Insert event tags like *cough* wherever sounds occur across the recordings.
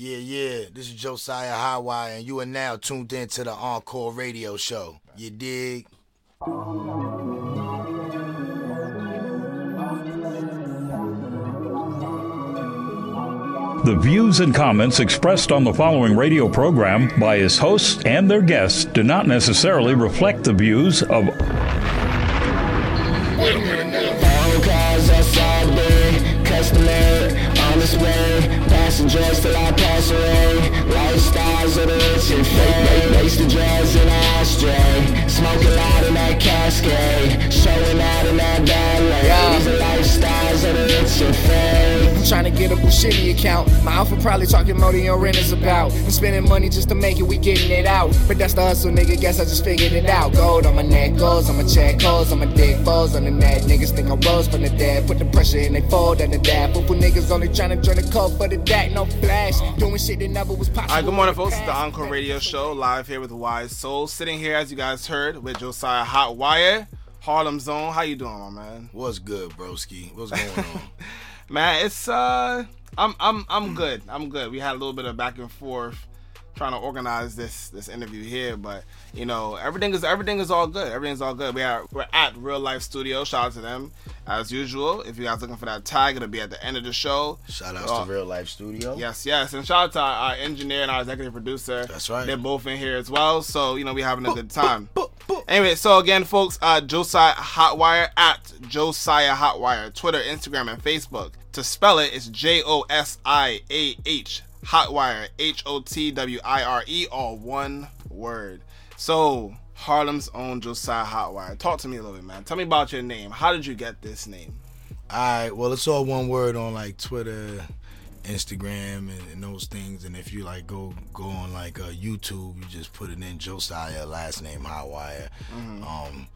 Yeah, yeah. This is Josiah Hotwire, and you are now tuned in to the Encore Radio Show. You dig? The views and comments expressed on the following radio program by its hosts and their guests do not necessarily reflect the views of Phone calls outside day, customary, on its way. Passengers till I pass away. Lifestyles of the rich and fake. Waste the drugs in an ashtray. Smoking loud in that cascade. Showing out in that ballet. These are lifestyles of the rich and fake. I'm trying to get a Bushini account. My outfit probably talking more than your rent is about. I'm spending money just to make it, we getting it out. But that's the hustle, nigga. Guess I just figured it out. Gold on my neck, goals on my check, holes on my dick, balls on the net. Niggas think I rose from the dead. Put the pressure in, they fold under that. For niggas only trying to join the code for the deck, no flash. Doing shit that never was possible. All right, good morning, folks. It's the Encore Radio Show, live here with Wise Soul. Sitting here, as you guys heard, with Josiah Hot Wire, Harlem Zone. How you doing, my man? What's good, broski? What's going on? *laughs* Man, it's uh, I'm I'm I'm good. I'm good. We had a little bit of back and forth trying to organize this this interview here, but you know everything is everything is all good. Everything's all good. We are we're at Real Life Studio. Shout out to them as usual. If you guys looking for that tag, it'll be at the end of the show. Shout out Uh, to Real Life Studio. Yes, yes, and shout out to our, our engineer and our executive producer. That's right. They're both in here as well, so you know we having a good time. Anyway, so again, folks, uh, Josiah Hotwire at Josiah Hotwire, Twitter, Instagram, and Facebook. To spell it, it's J O S I A H Hotwire, H O T W I R E, all one word. So Harlem's own Josiah Hotwire. Talk to me a little bit, man. Tell me about your name. How did you get this name? All right. Well, it's all one word on like Twitter, Instagram, and, and those things. And if you like go go on like uh, YouTube, you just put it in Josiah last name Hotwire. Um,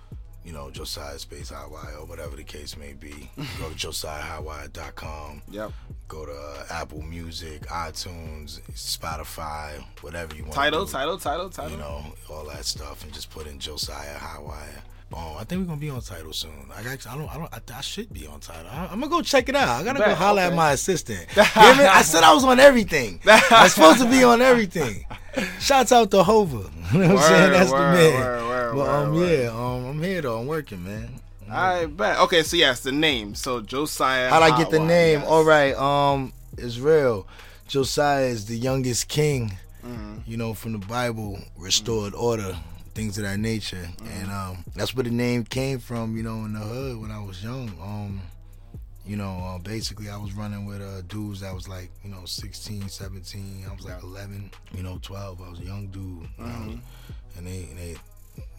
you know Josiah space Hotwire or whatever the case may be. *laughs* go to josiahhotwire.com. Yep. Go to uh, Apple Music, iTunes, Spotify, whatever you want. Tidal, do. Tidal, Tidal, Tidal. you know, all that stuff, and just put in Josiah Hotwire. Um, I think we're gonna be on Tidal soon. I actually, I don't, I don't, I, I should be on Tidal. I, I'm gonna go check it out. I gotta go Bet, holler at my assistant. *laughs* I said I was on everything. *laughs* I'm supposed to be on everything. Shouts out to Hova. You know what I'm saying? That's word, the man. word, word, but um, word, yeah, um, I'm here though. I'm working, man. I bet. Okay, so yes, the name. So Josiah. How'd I get the name? yes. All right, um, it's real. Josiah is the youngest king, Mm-hmm. you know, from the Bible, restored order, things of that nature. Mm-hmm. And um, that's where the name came from, you know, in the hood when I was young. Um, you know, uh, basically I was running with uh, dudes that was like, you know, 16, 17. I was like 11, you know, 12. I was a young dude. you Mm-hmm. and they, and they,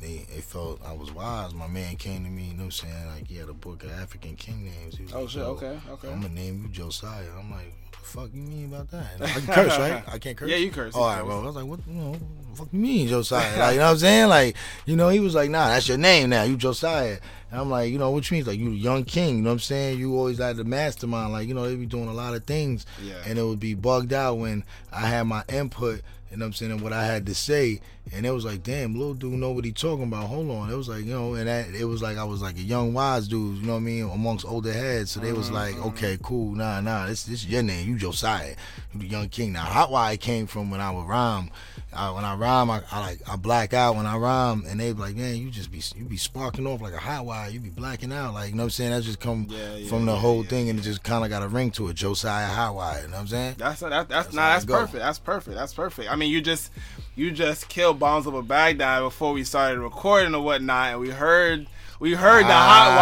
they, they felt I was wise. My man came to me, you know what I'm saying? Like, he had a book of African king names. He was Oh like, shit. "Yo, Okay. Okay. I'm gonna name you Josiah. I'm like, what the fuck you mean about that? I can *laughs* curse, right? I can't curse. Yeah, you curse, you All right, curse. bro. I was like, what? You know, what the fuck you mean, Josiah? Like, you know what I'm saying? Like, you know, he was like, nah, that's your name now. You Josiah. And I'm like, you know, what you mean? Like, you the young king. You know what I'm saying? You always had the mastermind. Like, you know, they be doing a lot of things, Yeah. and it would be bugged out when I had my input. You know what I'm saying? And what I had to say. And it was like, damn, little dude know what he talking about. Hold on. It was like, you know, and that, it was like I was like a young wise dude, you know what I mean, amongst older heads. So they was mm-hmm. like, okay, cool, nah, nah, this this is your name. You Josiah. You the young king. Now hot Hotwire came from when I would rhyme. I, when I rhyme, I, I like I black out when I rhyme, and they be like, man, you just be you be sparking off like a hot wire. You be blacking out, like you know what I'm saying. That just come Yeah, yeah, from the yeah, whole thing, and it just kind of got a ring to it. Josiah Hotwire. You know what I'm saying? That's that, that's That's nah, that's it go. perfect. That's perfect. That's perfect. I mean, you just you just killed bombs of over Baghdad before we started recording or whatnot, and we heard we heard the hot Ah.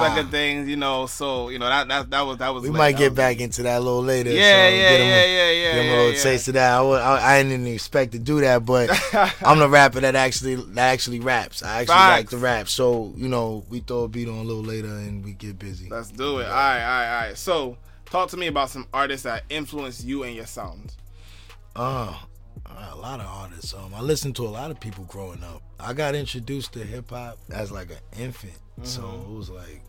wire aspect of things, you know. So you know that that that was that was. We lit. might That get was- back into that a little later. Yeah, so yeah, get a- yeah, yeah, yeah, Give a yeah, little yeah. taste of that. I, I, I didn't expect to do that, but *laughs* I'm the rapper that actually that actually raps. I actually like Facts. to rap, so you know we throw a beat on a little later and we get busy. Let's do it. All right, all right, all right. So talk to me about some artists that influenced you and your sound. Uh, a lot of artists. Um, I listened to a lot of people growing up. I got introduced to hip hop as like an infant, so Mm-hmm. it was like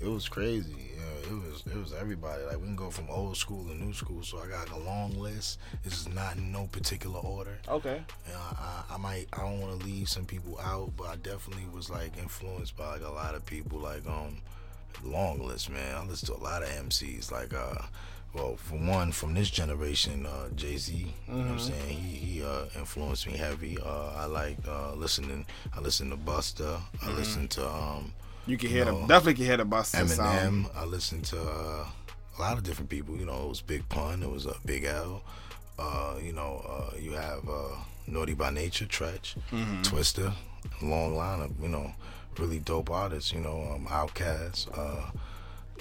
it was crazy. Yeah, it was it was everybody. Like we can go from old school to new school. So I got a long list. This is not in no particular order. Okay. You know, I, I might I don't want to leave some people out, but I definitely was like influenced by like a lot of people. Like um, long list, man. I listen to a lot of MCs. Like uh, well, for one, from this generation, uh, Jay Z. You know what I'm saying? He he uh, influenced me heavy. Uh, I like uh, listening. I listen to Busta. I listen to um, You can hear know, the definitely can hear the Busta Eminem. sound. I listen to uh, a lot of different people. You know, it was Big Pun. It was uh, Big L. Uh, you know, uh, you have uh, Naughty by Nature, Treach, Mm-hmm. Twista, long line of you know really dope artists. You know, um, Outkast, uh,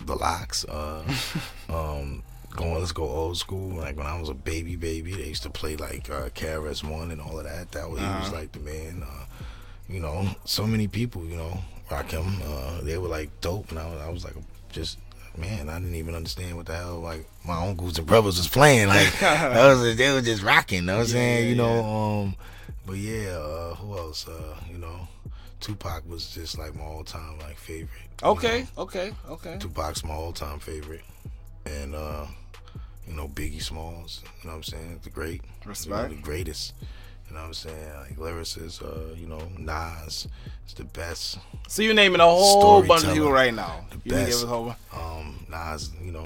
The LOX. Uh, *laughs* um, going, let's go old school. Like when I was a baby, baby, they used to play like uh, KRS One and all of that. That was, he was Uh-huh. like the man. Uh, you know, so many people, you know, Rakim. Uh, they were like dope, and I was, I was like, just man, I didn't even understand what the hell like my uncles and brothers was playing. Like *laughs* was they were just rocking. You know what I'm saying? yeah, you know, um, but yeah, uh, who else? Uh, you know, Tupac was just like my all time like favorite. you Okay, know? okay, okay. Tupac's my all time favorite, and uh, you know Biggie Smalls. You know what I'm saying? The great, Respect. you know, the greatest. You know what I'm saying? Like lyricist, uh, you know Nas is the best. So you're naming a whole bunch of people right now. The You best. Um, Nas, you know,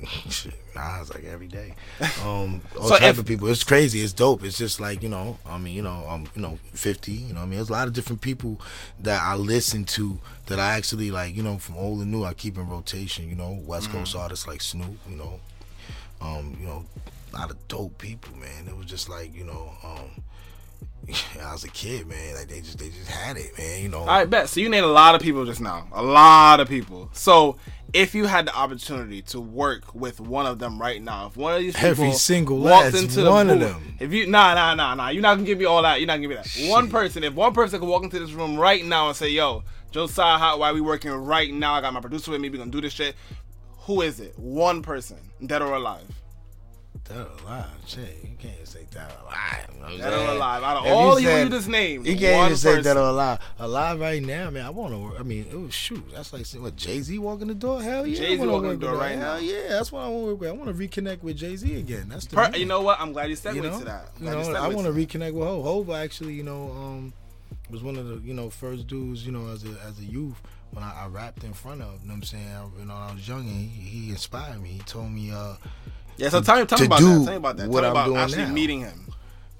*laughs* shit, Nas like every day. *laughs* Um, all So type if- of people. It's crazy. It's dope. It's just like you know. I mean, you know, um, you know, fifty. You know, what I mean, there's a lot of different people that I listen to that I actually like. You know, from old and new, I keep in rotation. You know, West Coast Mm-hmm. artists like Snoop. You know, um, you know, a lot of dope people, man. It was just like you know, um. *laughs* I was a kid, man. Like they just, they just had it, man. You know. I bet. So you named a lot of people just now. A lot of people. So if you had the opportunity to work with one of them right now, if one of these people Every single walked into the one of them. if you nah nah nah nah, you're not gonna give me all that. You're not gonna give me that. One person, if one person could walk into this room right now and say, "Yo, Josiah Hot, why we working right now? I got my producer with me. We gonna do this shit." Who is it? One person, dead or alive. Dead or alive, shit. You can't say dead or alive. You know Dead or saying? alive. Out of If all people said- you just named, you can't even say dead person. or alive. Alive right now, man. I want to. I mean, it was shoot. That's like what Jay Z walking the door. Hell yeah, Jay-Z walking the door right now. Hell yeah, that's what I want to work with. I want to reconnect with Jay Z again. That's the. Per- you know what? I'm glad you segued You know, to that. You know, I want to reconnect with Hov. Hov actually, you know, um, was one of the you know first dudes, you know, as a as a youth when I, I rapped in front of. You know what I'm saying? You know, when I was young and he, he inspired me. He told me, uh, Yeah, so tell me, tell me about that. Tell me about that. what tell me I'm about actually now. meeting him.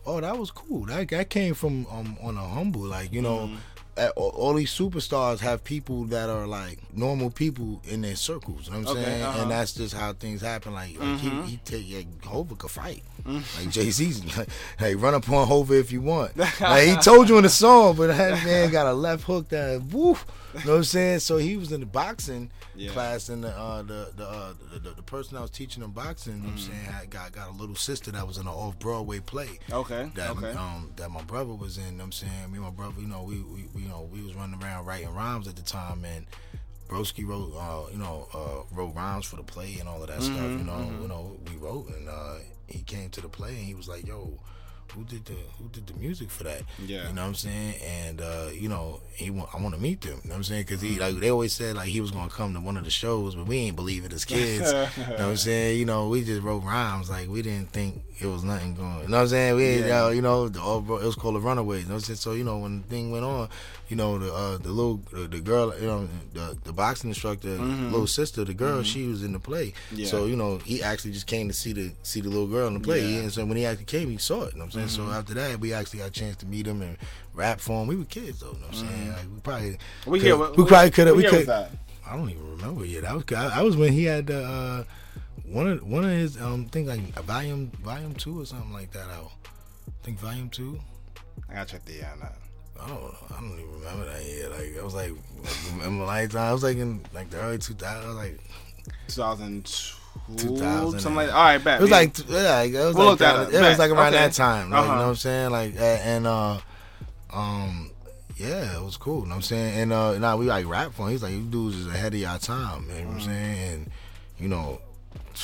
Oh, that was cool. That that came from um on a humble, like you know, Mm-hmm. uh, all, all these superstars have people that are like normal people in their circles. You know what I'm Okay, saying? uh-huh. Mm-hmm. And that's just how things happen. Like, like he, he take yeah, Hova could fight. Like Jay Z's, *laughs* like, hey, run up on Hova if you want. *laughs* like, he told you in the song, but that man got a left hook that woof. You *laughs* know what I'm saying? So he was in the boxing Yeah. class, and the uh, the the, uh, the the the person I was teaching him boxing, you know what Mm-hmm. I'm saying, had got got a little sister that was in an off Broadway play Okay. that okay. um that my brother was in. you know what I'm saying me and my brother, you know, we, we, we you know we was running around writing rhymes at the time, and Broski wrote uh you know uh wrote rhymes for the play and all of that stuff. Mm-hmm, You know, you know we wrote, and uh he came to the play and he was like, yo. Who did the Who did the music for that? Yeah. you know what I'm saying. And uh, you know, he want, I want to meet them. You know what I'm saying? Because he like they always said like he was gonna come to one of the shows, but we ain't believe it as *laughs* kids. you know what I'm saying? You know, we just wrote rhymes like we didn't think it was nothing going. You know what I'm saying? We Yeah. uh, you know, the, all, it was called the Runaways. You know what I'm saying? So you know when the thing went on, you know the uh, the little the, the girl, you know the the boxing instructor, little sister, the girl, she was in the play. Mm-hmm. Yeah. So you know he actually just came to see the see the little girl in the play. Yeah. And so when he actually came, he saw it. You know what I'm saying? Mm-hmm. So after that, we actually got a chance to meet him and rap for him. We were kids though. You know what I'm saying? Like we probably Mm-hmm. We could- here. we probably could have. We could. I don't even remember yet. That was I, I was when he had the uh, one of one of his um things like a volume volume two or something like that out. I think volume two. I gotta check the year on that. I don't. I don't even remember that year. Like I was like in my lifetime. I was like in like the early two thousand. Like 2002, 2000 something like that. All right, bet. it was like yeah, like, it was We'll like that it was like around Okay. that time. Like, Uh-huh. You know what I'm saying? Like and uh um yeah, it was cool. You know what I'm saying? And uh now we like rap for him. He's like, you dudes is ahead of your time, man. You know what I'm Mm-hmm. saying? And you know,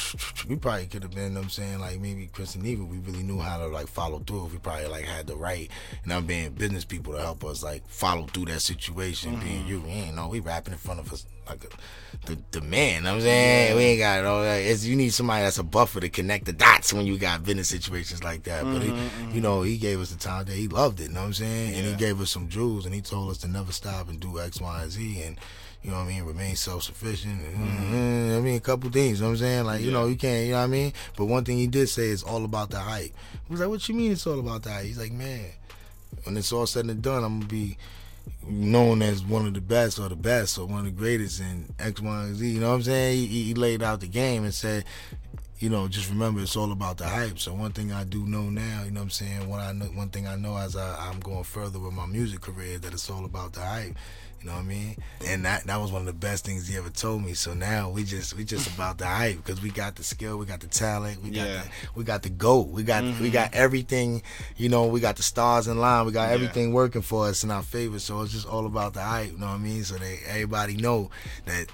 *laughs* we probably could have been, you know what I'm saying, like maybe Chris and Eva, we really knew how to like follow through if we probably like had the right and I'm being business people to help us like follow through that situation. Mm-hmm. Being you, we ain't know we rapping in front of us like a the, the man. You know what I'm saying we ain't got it all that. It's, you need somebody that's a buffer to connect the dots when you got business situations like that. But Mm-hmm, he, you know, he gave us the time that he loved it. You know what I'm saying? And he gave us some jewels, and he told us to never stop and do X, Y, and Z, and you know what I mean, remain self sufficient. Mm-hmm. I mean, a couple things. You know what I'm saying? Like you know, you can't. You know what I mean? But one thing he did say is all about the hype. I was like, what you mean it's all about the hype? He's like, man, when it's all said and done, I'm gonna be known as one of the best or the best or one of the greatest in X, Y, and Z. You know what I'm saying? He, he laid out the game and said, you know, just remember it's all about the hype. So one thing I do know now, you know what I'm saying? One I know, one thing I know as I, I'm going further with my music career that it's all about the hype. You know what I mean? And that that was one of the best things he ever told me. So now we just we just about the hype because we got the skill, we got the talent, we got Yeah. the, we got the goat, we got we got mm-hmm. everything. You know, we got the stars in line, we got Yeah. everything working for us in our favor. So it's just all about the hype. You know what I mean? So they everybody know that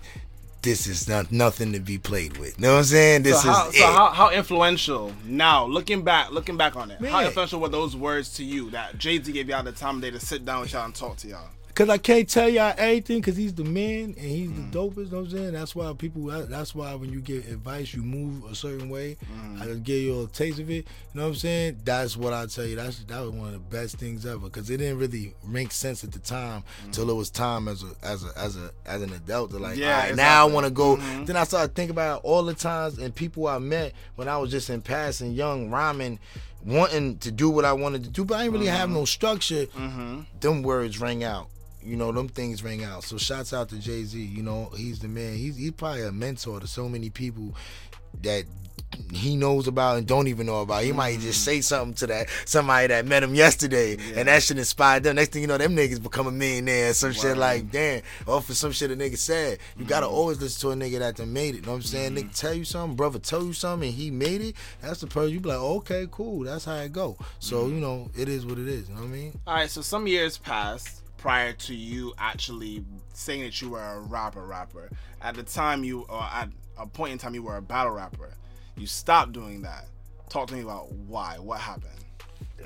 this is not nothing to be played with. You know what I'm saying? This so how, is so how, how influential now looking back looking back on it how influential were those words to you that jay-z gave y'all the time of day to sit down with y'all and talk to y'all Cause I can't tell y'all anything, cause he's the man and he's Mm. the dopest. Know what I'm saying? That's why people. That's why when you get advice, you move a certain way. Mm. I just give you a taste of it. You know what I'm saying? That's what I tell you. That's that was one of the best things ever. Cause it didn't really make sense at the time till it was time as a as a as a as an adult to like. Mm. Yeah, all right, now I want to go. Mhm. Then I started thinking about all the times and people I met when I was just in passing, young, rhyming, wanting to do what I wanted to do, but I didn't really have Mm-hmm. no structure. Them words rang out. You know, them things ring out. So shouts out to Jay Z. You know, he's the man. He's he's probably a mentor to so many people that he knows about and don't even know about. He might Mm. just say something to that somebody that met him yesterday, and that should inspire them. Next thing you know, them niggas become a millionaire. Some shit like, damn, or for some shit a nigga said. You gotta Mm. always listen to a nigga that done made it. Know what I'm saying? Nigga tell you something, brother tell you something, and he made it. That's the person you be like, okay, cool. That's how it go. So Mm. you know, it is what it is. You know what I mean? all right so some years passed prior to you actually saying that you were a rapper rapper at the time you or at a point in time you were a battle rapper you stopped doing that talk to me about why what happened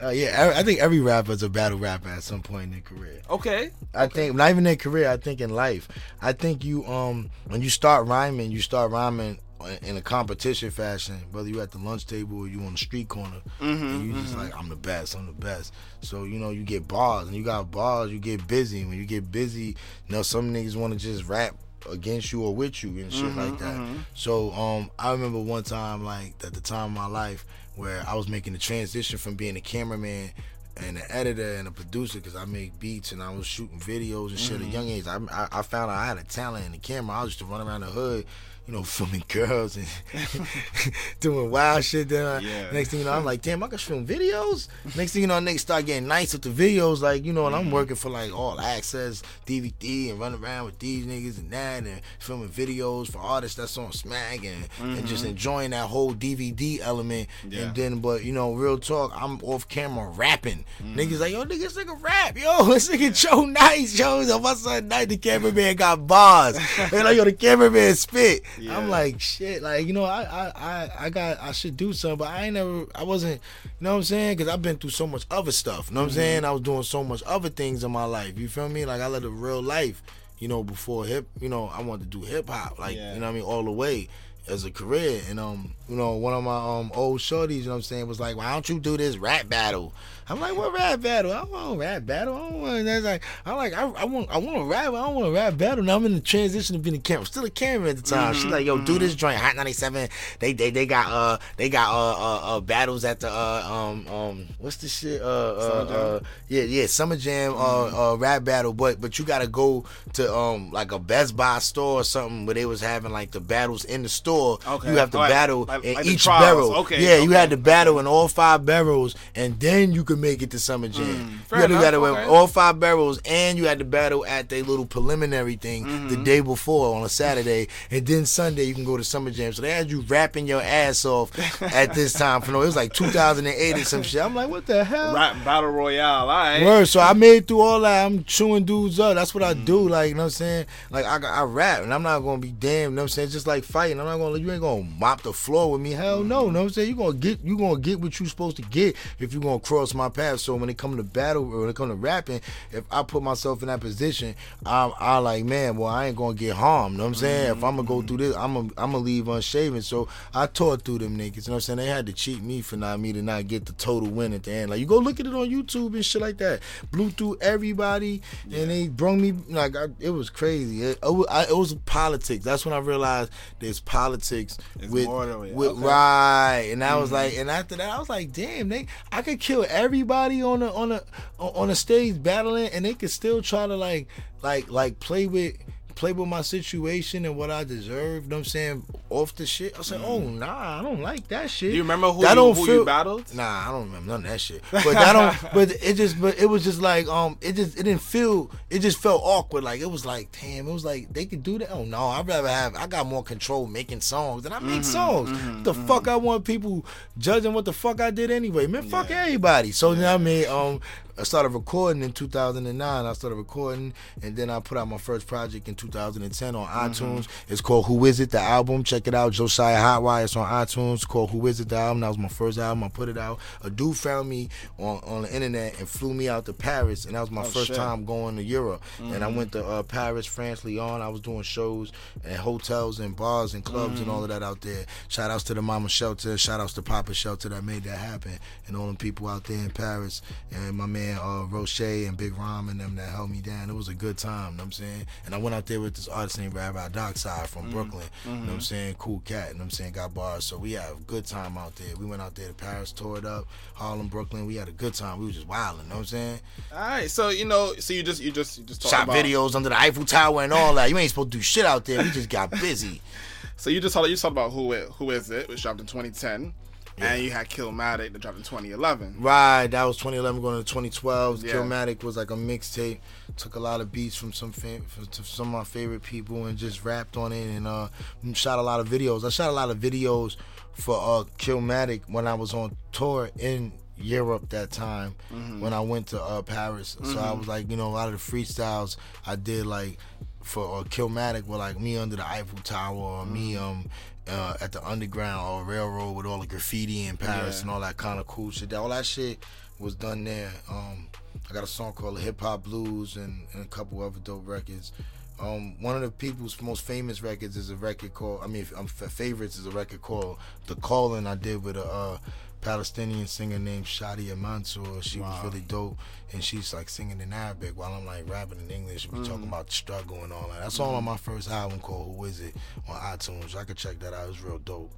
Uh, yeah, I, I think every rapper is a battle rapper at some point in their career. okay I think not even in their career. I think in life. I think you um when you start rhyming, you start rhyming in a competition fashion. Whether you at the lunch table or you on the street corner, mm-hmm, and you just mm-hmm. like I'm the best. I'm the best. So you know you get bars and you got bars. You get busy. When you get busy, you know some niggas want to just rap against you or with you and shit like mm-hmm, that. So um I remember one time like at the time of my life where I was making the transition from being a cameraman and an editor and a producer because I make beats and I was shooting videos and shit at a young age. I, I, I found out I had a talent in the camera. I was just running around the hood, you know, filming girls and *laughs* doing wild shit. Then I- Yeah. next thing you know, I'm like, damn, I can film videos. Next thing you know, niggas start getting nice with the videos, like you know, and I'm mm-hmm. working for like all access DVD and running around with these niggas and that and filming videos for artists that's on Smack and, and just mm-hmm. enjoying that whole DVD element. Yeah. And then, but you know, real talk, I'm off camera rapping. Mm-hmm. Niggas like, yo, nigga, this nigga rap, yo, *laughs* this nigga Joe Nice, yo, my son Night, the cameraman got bars. *laughs* They like, yo, the cameraman spit. Yeah. I'm like, shit, like you know, I, I, I, I got, I should do something, but I ain't never, I wasn't, you know what I'm saying? Because I've been through so much other stuff. You know what I'm saying? I was doing so much other things in my life. You feel me? Like I led a real life. You know, before hip, you know, I wanted to do hip hop, like Yeah. you know what I mean, all the way as a career. And um, you know, one of my um old shorties, you know what I'm saying, was like, why don't you do this rap battle? I'm like, what rap battle? I don't want rap battle. I don't want. That's like, I'm like, I, I want, I want a rap. I don't want a rap battle. Now I'm in the transition of being a camera. Still a camera at the time. She's like, yo, do this joint. Hot 97. They, they, they got uh, they got uh, uh, uh battles at the uh, um, um, what's the shit? Uh, uh, Summer uh yeah, yeah, Summer Jam, uh, uh, rap battle. But, but you gotta go to um, like a Best Buy store or something where they was having like the battles in the store. Okay. You have to Like- battle like- in like each barrel. Okay, Yeah, you had to battle in all five barrels, and then you could make it to Summer Jam. Mm, you had to battle okay. all five barrels, and you had to battle at their little preliminary thing Mm-hmm. the day before on a Saturday, and then Sunday you can go to Summer Jam. So they had you rapping your ass off *laughs* at this time. For no, it was like 2008 or some shit. I'm like, what the hell? rap battle royale all right Word. So I made through all that. I'm chewing dudes up. That's what I Mm. do. Like, you know what I'm saying? Like, I, I rap, and I'm not going to be damned. You know what I'm saying? Just like fighting. I'm not gonna you ain't gonna mop the floor with me. Hell no. You know what I'm saying? You gonna get you gonna get what you're supposed to get if you gonna cross my path. So when it come to battle or when it come to rapping, if I put myself in that position, I I like man, well I ain't gonna get harmed. You know what I'm saying? If I'm gonna go through this, I'm gonna I'm gonna leave unshaven. So I tore through them niggas. You know what I'm saying? They had to cheat me for not me to not get the total win at the end. Like you go look at it on YouTube and shit like that. Blew through everybody and they brung me like I, it was crazy. It, it, was, I, it was politics. That's when I realized there's politics It's with more to it. with Okay. right. And I was mm-hmm. like, and after that, I was like, damn, they I could kill everybody on a on a on a stage battling, and they could still try to like like like play with. Play with my situation and what I deserve, you know what I'm saying? Off the shit. I said, oh nah, I don't like that shit. Do you remember who, That you, don't who feel- you battled? Nah, I don't remember none of that shit. But that don't. *laughs* but it just. But it was just like um. It just. It didn't feel. It just felt awkward. Like it was like damn. It was like they could do that. Oh no. I'd rather have. I got more control making songs than I make songs. the fuck I want people judging what the fuck I did anyway. Man, fuck everybody. So then I made um. I started recording in 2009. I started recording, and then I put out my first project in 2010 on mm-hmm. iTunes. It's called Who Is It? The album. Check it out. Josiah Hotwire. It's on iTunes. It's called Who Is It? The album. That was my first album. I put it out. A dude found me on, on the internet and flew me out to Paris, and that was my oh, first shit. time going to Europe. And I mm-hmm. went to uh, Paris, France, Lyon. I was doing shows and hotels and bars and clubs and all of mm. that out there. Shout outs to the Mama Shelter. Shout outs to Papa Shelter that made that happen, and all the people out there in Paris, and my man uh, Roche and Big Rom and them that held me down. It was a good time. You know what I'm saying? And I went out there with this artist named Rabbi Dockside from Brooklyn. You know what I'm saying? Cool cat. You know what I'm saying? Got bars. So we had a good time out there. We went out there to Paris, tore it up, Harlem, Brooklyn. We had a good time. We was just wilding. You know what I'm saying? All right, so you know, so you just you just you just Shot about, videos under the Eiffel Tower and all that. You ain't supposed to do shit out there. We just got busy. *laughs* So you just talked you talked about who it who is it, which dropped in 2010, and you had Killmatic that dropped in 2011. Right, that was 2011 going to 2012. Yeah. Killmatic was like a mixtape. Took a lot of beats from some fam- from some of my favorite people and just rapped on it and uh, shot a lot of videos. I shot a lot of videos for uh, Killmatic when I was on tour in Europe that time when I went to uh, Paris. So I was like, you know, a lot of the freestyles I did like for uh, Killmatic were like me under the Eiffel Tower or me um uh, at the underground or railroad with all the graffiti in Paris Yeah. and all that kind of cool shit. That all that shit was done there. Um, I got a song called Hip Hop Blues and, and a couple other dope records. Um, one of the people's most famous records is a record called. I mean, um, favorites is a record called "The Calling." I did with a uh, Palestinian singer named Shadia Mansour. She was really dope, and she's like singing in Arabic while I'm like rapping in English. We talking mm. about the struggle and all that. That's all on my mm. first album called "Who Is It" on iTunes. I could check that out. It's real dope.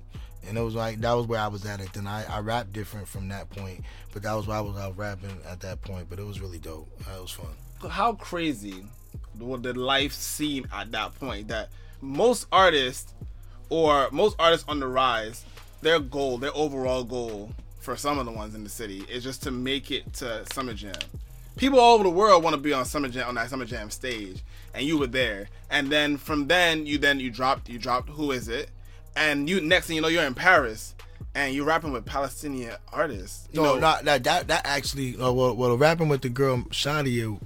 And it was like that was where I was at it. Then I, I rapped different from that point, but that was why I was out rapping at that point. But it was really dope. Uh, it was fun. How crazy would the life seem at that point? That most artists or most artists on the rise, their goal, their overall goal for some of the ones in the city is just to make it to Summer Jam. People all over the world want to be on Summer Jam on that Summer Jam stage, and you were there. And then from then you then you dropped you dropped Who Is It, and you next thing you know you're in Paris and you're rapping with Palestinian artists. You No, know, not that that that actually. Uh, well, well, rapping with the girl Shadia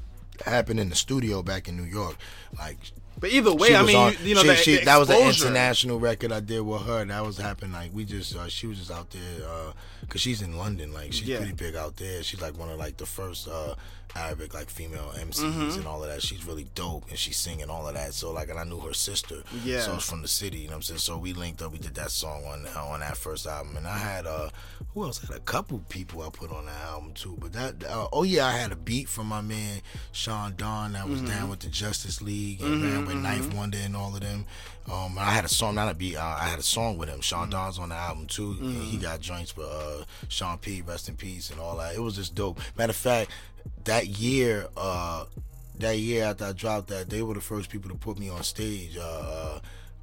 happened in the studio back in New York. Like but either way, I mean, on- you, you know she- the, she- the that was an international record I did with her. That was happening like we just uh, she was just out there uh, cause she's in London. Like she's Yeah. pretty big out there. She's like one of like the first uh, Arabic like female MCs Mm-hmm. and all of that. She's really dope and she's singing all of that. So like and I knew her sister. Yeah. So it's from the city. You know what I'm saying? So we linked up. We did that song on on that first album. And I had uh who else? I had a couple people I put on that album too. But that uh, oh yeah, I had a beat from my man Sean Don that was down with the Justice League and ran with 9th Wonder and all of them. Um, I had a song, not a beat. Uh, I had a song with him. Sean Don's on the album too. He got joints with uh, Sean P. Rest in peace and all that. It was just dope. Matter of fact, that year, uh, that year after I dropped that, they were the first people to put me on stage. Uh,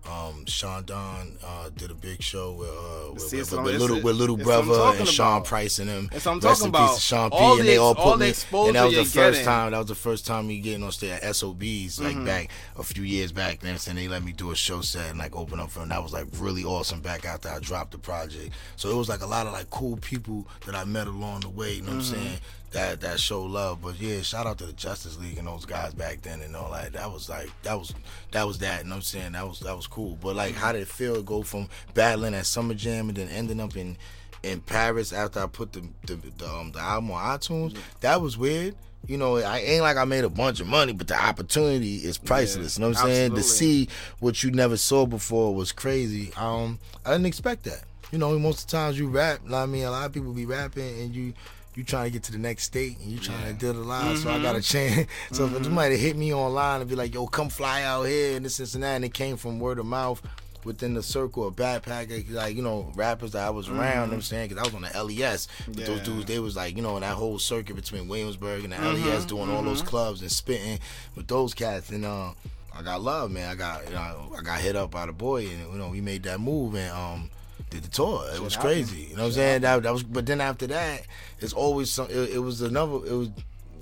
um, Sean Don uh, did a big show with, uh, with, See, with, it's with little with little what brother and Sean about. Price and them. That's what I'm Rest talking in peace about. to Sean P. All and the they all all put the me. And that was the first getting. time. That was the first time me getting on stage at SOBs, like Mm-hmm. back a few years back. And then they let me do a show set and like open up for them. That was like really awesome. Back after I dropped the project, so it was like a lot of like cool people that I met along the way. You know what Mm-hmm. I'm saying? That that show love. But yeah, shout out to the Justice League and those guys back then and all that. That was like that was that was that. You know what I'm saying? That was that was cool. But like, how did it feel to go from battling at Summer Jam and then ending up in in Paris after I put the the, the, um, the album on iTunes? That was weird. You know, I ain't like I made a bunch of money, but the opportunity is priceless. you know what I'm saying? To see what you never saw before was crazy. Um, I didn't expect that. You know, most of the times you rap, I mean, a lot of people be rapping and you you trying to get to the next state and you trying to deal the line. So I mm-hmm. got a chance. *laughs* So if mm-hmm. somebody hit me online and be like, "Yo, come fly out here," and this, this, and that, and it came from word of mouth within the circle of backpack, like you know, rappers that I was around. You know what I'm mm-hmm. saying because I was on the LES. But those dudes, they was like, you know, in that whole circuit between Williamsburg and the LES, doing all those clubs and spitting with those cats. And uh, I got love, man. I got, you know, I got hit up by the boy, and you know, we made that move and um. Did the tour? It was crazy. You know what I'm saying? That, that was. But then after that, it's always some. It, it was another. It was.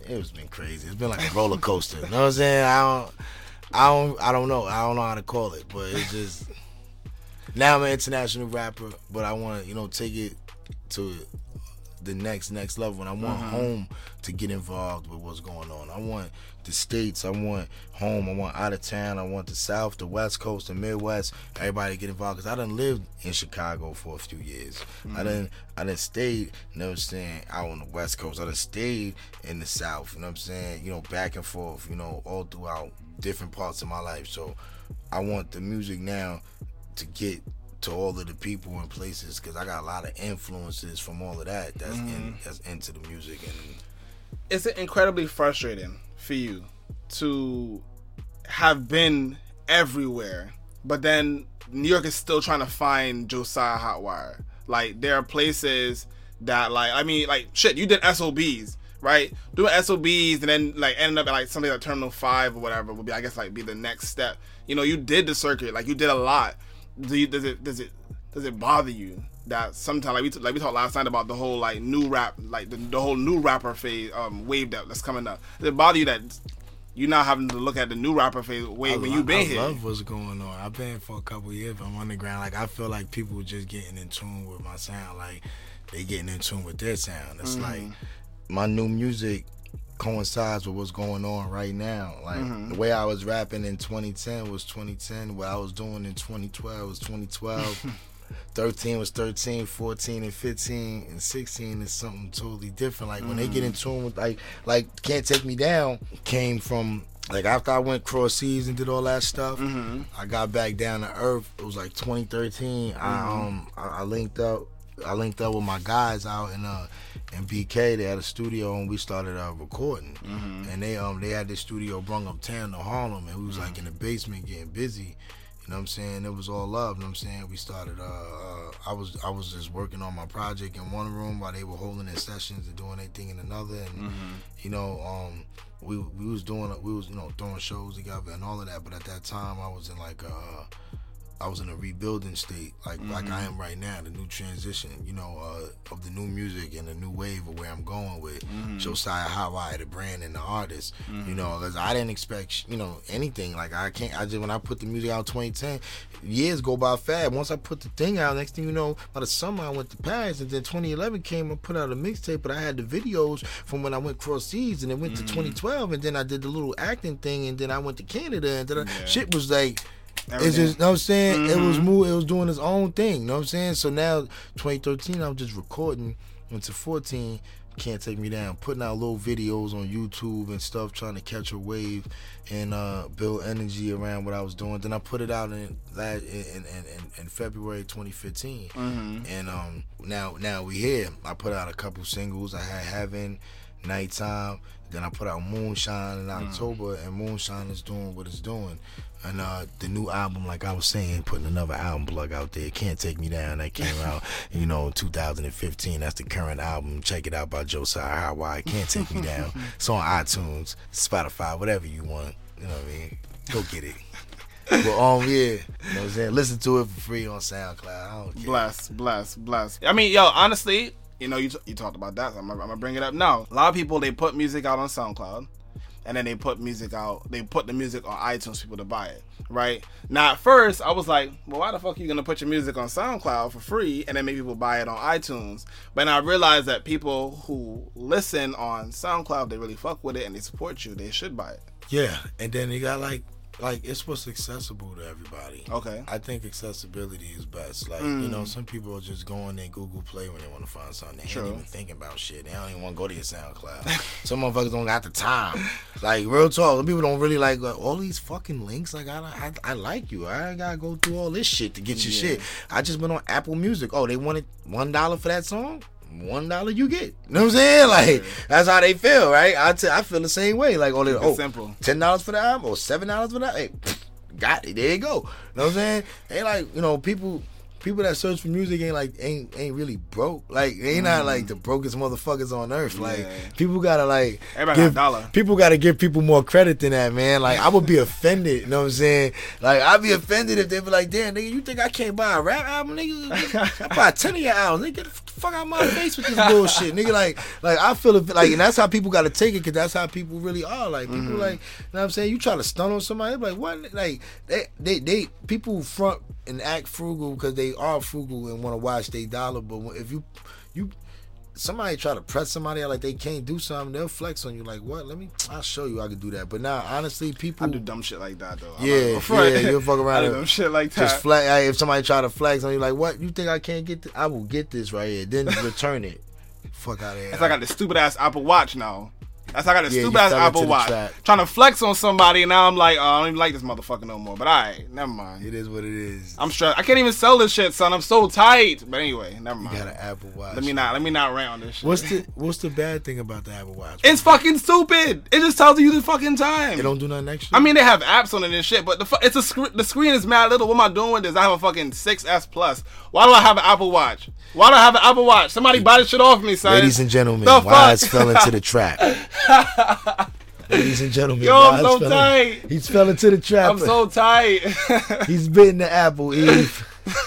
It was been crazy. It's been like a roller coaster. You know what I'm saying? I don't. I don't. I don't know. I don't know how to call it, but it's just. Now I'm an international rapper, but I want to, you know, take it to the next next level. And I want uh-huh. home to get involved with what's going on. I want the states. I want home. I want out of town. I want the South, the West Coast, the Midwest. Everybody to get involved because I done lived in Chicago for a few years. I mm-hmm. didn't I done stayed. You know what I'm saying? Out on the West Coast. I done stayed in the South. You know what I'm saying? You know, back and forth. You know, all throughout different parts of my life. So I want the music now to get to all of the people and places because I got a lot of influences from all of that that's in, mm. that's into the music and Is it incredibly frustrating for you to have been everywhere, but then New York is still trying to find Josiah Hotwire? Like there are places that like I mean like shit, you did SOBs, right? Doing SOBs and then like ending up at like something like Terminal Five or whatever would be I guess like be the next step. You know, you did the circuit, like you did a lot. Do you, does it does it does it bother you that sometimes like we t- like we talked last night about the whole like new rap like the, the whole new rapper phase um wave that that's coming up? Does it bother you that you now having to look at the new rapper phase wave when I, you been I here? I love what's going on. I've been for a couple years. I'm underground. Like I feel like people just getting in tune with my sound. Like they getting in tune with their sound. It's like my new music coincides with what's going on right now. Like mm-hmm. the way I was rapping in 2010 was 2010. What I was doing in 2012 was 2012. *laughs* 13 was 13, 14 and 15 and 16 is something totally different. Like when they get mm-hmm. in tune with like like Can't Take Me Down came from like after I went cross seas and did all that stuff, mm-hmm. I got back down to earth. It was like 2013. I um I, I linked up I linked up with my guys out in uh in BK. They had a studio and we started uh, recording. And they um they had this studio brung uptown to Harlem and we was like in the basement getting busy. You know what I'm saying? It was all love. You know what I'm saying? We started. Uh, uh, I was I was just working on my project in one room while they were holding their sessions and doing their thing in another. And you know, um, we we was doing we was you know throwing shows together and all of that. But at that time, I was in like uh, I was in a rebuilding state, like like I mm-hmm. am right now, the new transition, you know, uh, of the new music and the new wave of where I'm going with Josiah Hotwire, the brand and the artist, you mm-hmm. know, because I didn't expect, you know, anything. Like I can't, I just when I put the music out 2010, years go by fast. Once I put the thing out, next thing you know, by the summer I went to Paris, and then 2011 came, and put out a mixtape, but I had the videos from when I went cross seas, and then went to mm-hmm. 2012, and then I did the little acting thing, and then I went to Canada, and then I, shit was like. It's just, you know what I'm saying? It was move, it was doing its own thing, you know what I'm saying? So now 2013 I'm just recording into 14 can't take me down, putting out little videos on YouTube and stuff, trying to catch a wave and uh, build energy around what I was doing. Then I put it out in last in, in, in, in February 2015, and um, now now we here. I put out a couple singles. I had Heaven, Nighttime. Then I put out Moonshine in October, and Moonshine is doing what it's doing. And uh, the new album, like I was saying, putting another album plug out there. Can't Take Me Down. That came out, *laughs* you know, 2015. That's the current album. Check it out by Josiah Hotwire. Can't Take Me Down. *laughs* It's on iTunes, Spotify, whatever you want. You know what I mean? Go get it. *laughs* but um, yeah, you know what I'm saying. Listen to it for free on SoundCloud. I don't care. Bless, bless, bless. I mean, yo, honestly, you know, you, t- you talked about that. So I'm, I'm gonna bring it up now. A lot of people they put music out on SoundCloud, and then they put music out. They put the music on iTunes people to buy it. Right now, at first I was like, well, why the fuck are you gonna put your music on SoundCloud for free and then make people buy it on iTunes? But I realized that people who listen on SoundCloud they really fuck with it and they support you. They should buy it. Yeah, and then you got like like it's what's accessible to everybody. Okay. I think accessibility is best. Like Mm. you know, some people are just going in Google Play when they want to find something. They True. ain't even thinking about shit. They don't even want to go to your SoundCloud. *laughs* some motherfuckers don't got the time. Like real talk, some people don't really like uh, all these fucking links. Like I, I, I like you. I gotta go through all this shit to get your Yeah. shit. I just went on Apple Music. Oh, they wanted one dollar for that song. One dollar you get. You know what I'm saying? Like that's how they feel, right? I t- I feel the same way. Like oh, they, Keep oh simple. ten dollars for the album or seven dollars for that. Hey, got it. There you go. You know what I'm saying? Ain't like you know people. People that search for music ain't like ain't ain't really broke. Like they ain't not like the brokest motherfuckers on earth. Like Yeah. people gotta like Everybody got a give, dollar. people gotta give people more credit than that, man. Like I would be offended, you know what I'm saying? Like I'd be offended if they be like, damn nigga, you think I can't buy a rap album, nigga? *laughs* I buy ten of your albums, nigga. Get the fuck out of my face with this bullshit, nigga. Like, like I feel like, and that's how people gotta take it, cause that's how people really are. Like, people Mm-hmm. like, you know what I'm saying? You try to stun on somebody, like, what? Like, they, they, they, people front and act frugal because they are frugal and want to watch their dollar, but if you, you. Somebody try to press somebody out like they can't do something, they'll flex on you. Like what? Let me, I'll show you I can do that. But now, honestly, people I do dumb shit like that though. I'm Yeah, yeah, you'll fuck around *laughs* I do dumb shit like that. just flex. If somebody try to flex on you, like what? You think I can't get? This? I will get this right here. Then return it. Fuck out of here. That's like I got this stupid ass Apple Watch now. That's like I got a yeah, stupid ass Apple Watch. Trying to flex on somebody, and now I'm like, oh, I don't even like this motherfucker no more. But alright, never mind. it is what it is. I'm stressed. I can't even sell this shit, son. I'm so tight. But anyway, never mind. You got an Apple Watch. Let me not. Let me not rant on this shit. What's the What's the bad thing about the Apple Watch? It's fucking stupid. It just tells you the fucking time. It don't do nothing extra. I mean, they have apps on it and shit, but the fu- it's a screen. The screen is mad little. What am I doing with this? I have a fucking 6S Plus. Why do I have an Apple Watch? Why do I have an Apple Watch? Somebody buy this shit off me, son. ladies and gentlemen, The Wise fell into the trap. *laughs* ladies and gentlemen, Yo, I'm so fell in- He's fell into the trap. I'm so tight. *laughs* He's bitten the apple, Eve. *laughs*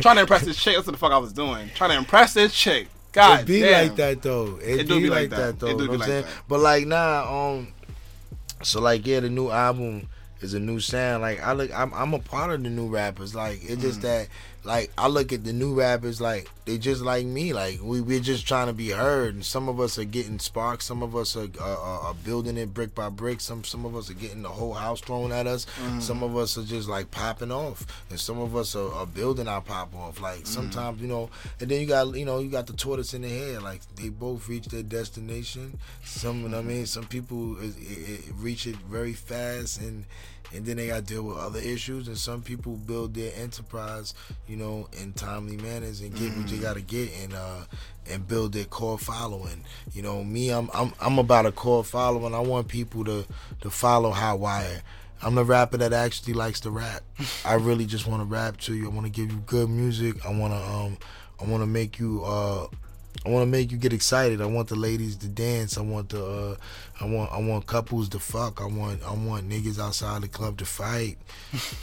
Trying to impress this chick. That's what the fuck I was doing. Trying to impress this chick. God it be damn. like that though. It, It do be, like that, though. It do be like saying? that. But like nah, um so like yeah, the new album is a new sound. Like I look I'm I'm a part of the new rappers. Like it's Mm. just that like I look at the new rappers like they just like me. Like we we're just trying to be heard. And some of us are getting sparks. Some of us are are, are, building it brick by brick. Some some of us are getting the whole house thrown at us. Mm. Some of us are just like popping off, and some of us are, are building our pop off. Mm. Like sometimes you know, and then you got you know you got the tortoise in the head. Like they both reach their destination. Some you know I mean. Some people is- it, it reach it very fast and. And then they got to deal with other issues, and some people build their enterprise, you know, in timely manners and get what they got to get, and uh, and build their core following. You know, me, I'm I'm I'm about a core following. I want people to to follow Hot Wire. I'm the rapper that actually likes to rap. *laughs* I really just want to rap to you. I want to give you good music. I want to um I want to make you uh I want to make you get excited. I want the ladies to dance. I want the uh, I want I want couples to fuck. I want I want niggas outside the club to fight. *laughs*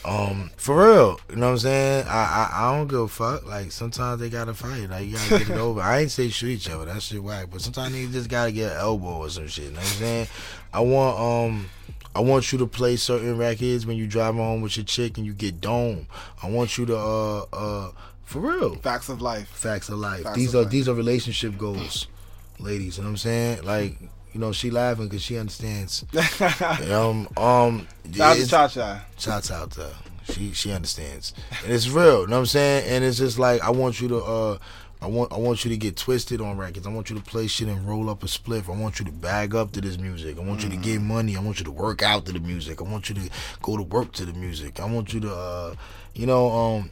Um, for real, you know what I'm saying? I, I I don't give a fuck. Like sometimes they gotta fight. Like you gotta get it *laughs* over. I ain't say shoot each other. That shit whack. But sometimes niggas just gotta get an elbow or some shit. You know what I'm saying? I want um. I want you to play certain records when you drive home with your chick and you get dome. I want you to uh uh for real Facts of life. facts of life. Facts these of are life. these are relationship goals, ladies. You know what I'm saying? Like, you know, she laughing because she understands. *laughs* um, um, Shout out Cha Cha. shouts out to. She she understands, and it's real. You know what I'm saying? And it's just like I want you to uh. I want I want you to get twisted on records. I want you to play shit and roll up a spliff. I want you to bag up to this music. I want you to Mm. get money. I want you to work out to the music. I want you to go to work to the music. I want you to uh you know um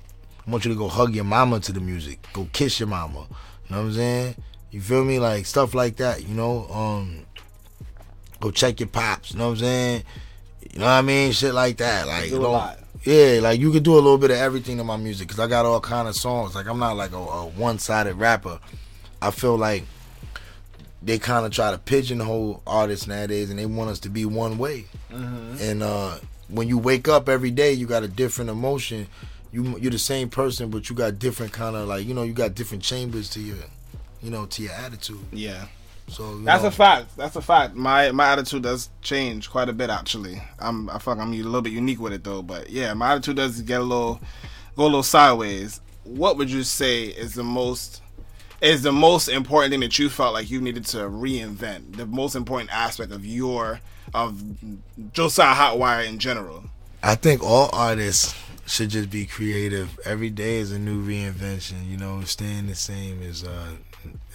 I want you to go hug your mama to the music. Go kiss your mama. You know what I'm saying? You feel me? Like stuff like that, you know? Um go check your pops, you know what I'm saying? You know what I mean? Shit like that. Like Do a lot. yeah, like you can do a little bit of everything in my music because I got all kind of songs. Like I'm not like a, a one-sided rapper. I feel like they kind of try to pigeonhole artists nowadays, and they want us to be one way. And uh, when you wake up every day, you got a different emotion. You you're the same person, but you got different kind of like you know you got different chambers to your, you know, to your attitude. Yeah. So you That's know, a fact. That's a fact. My my attitude does change quite a bit actually. I'm I like I'm a little bit unique with it though, but yeah, my attitude does get a little go a little sideways. What would you say is the most is the most important thing that you felt like you needed to reinvent? The most important aspect of your of Josiah Hotwire in general. I think all artists should just be creative. Every day is a new reinvention. You know, staying the same is uh,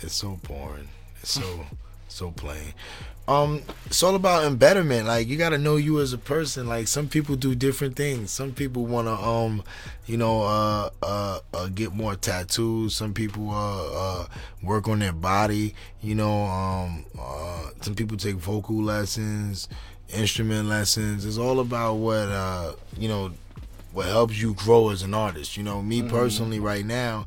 it's so boring. It's so *laughs* so plain. Um, it's all about embetterment. Like you got to know you as a person. Like some people do different things. Some people want to, um, you know, uh, uh, uh, get more tattoos. Some people uh, uh, work on their body. You know, um, uh, some people take vocal lessons, instrument lessons. It's all about what uh, you know, what helps you grow as an artist. You know, me personally, right now.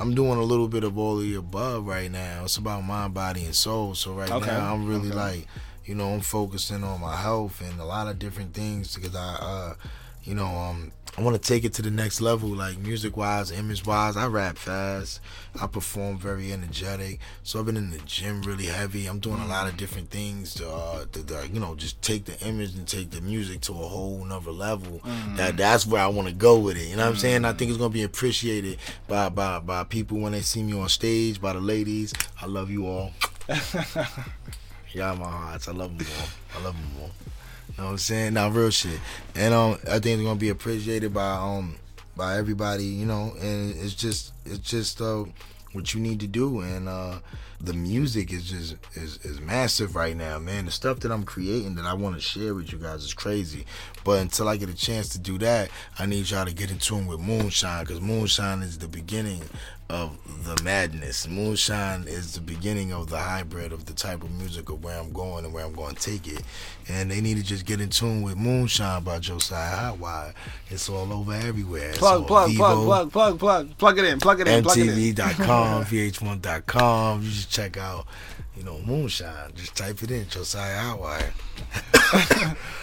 I'm doing a little bit of all of the above right now. It's about mind, body, and soul. So right Okay. now, I'm really Okay. like, you know, I'm focusing on my health and a lot of different things because I, uh, you know, um, I want to take it to the next level, like music wise, image wise. I rap fast. I perform very energetic. So I've been in the gym really heavy. I'm doing a lot of different things to, uh, to, to, you know, just take the image and take the music to a whole nother level. That that's where I want to go with it. You know what I'm saying? I think it's gonna be appreciated by by by people when they see me on stage, by the ladies. I love you all. *laughs* Y'all my hearts. I love them all. I love them all. You know what I'm saying? Now real shit. And um I think it's gonna be appreciated by um by everybody, you know, and it's just it's just uh what you need to do and uh the music is just is, is massive right now, man. The stuff that I'm creating that I want to share with you guys is crazy. But until I get a chance to do that, I need y'all to get in tune with Moonshine because Moonshine is the beginning of the madness. Moonshine is the beginning of the hybrid of the type of music of where I'm going and where I'm going to take it. And they need to just get in tune with Moonshine by Josiah Hotwire. It's all over everywhere. It's Plug, plug, Vevo, plug, plug, plug, plug, plug it in, plug it in, plug it in. MTV.com, VH1.com. You just check out, you know, Moonshine. Just type it in, Josiah Hotwire.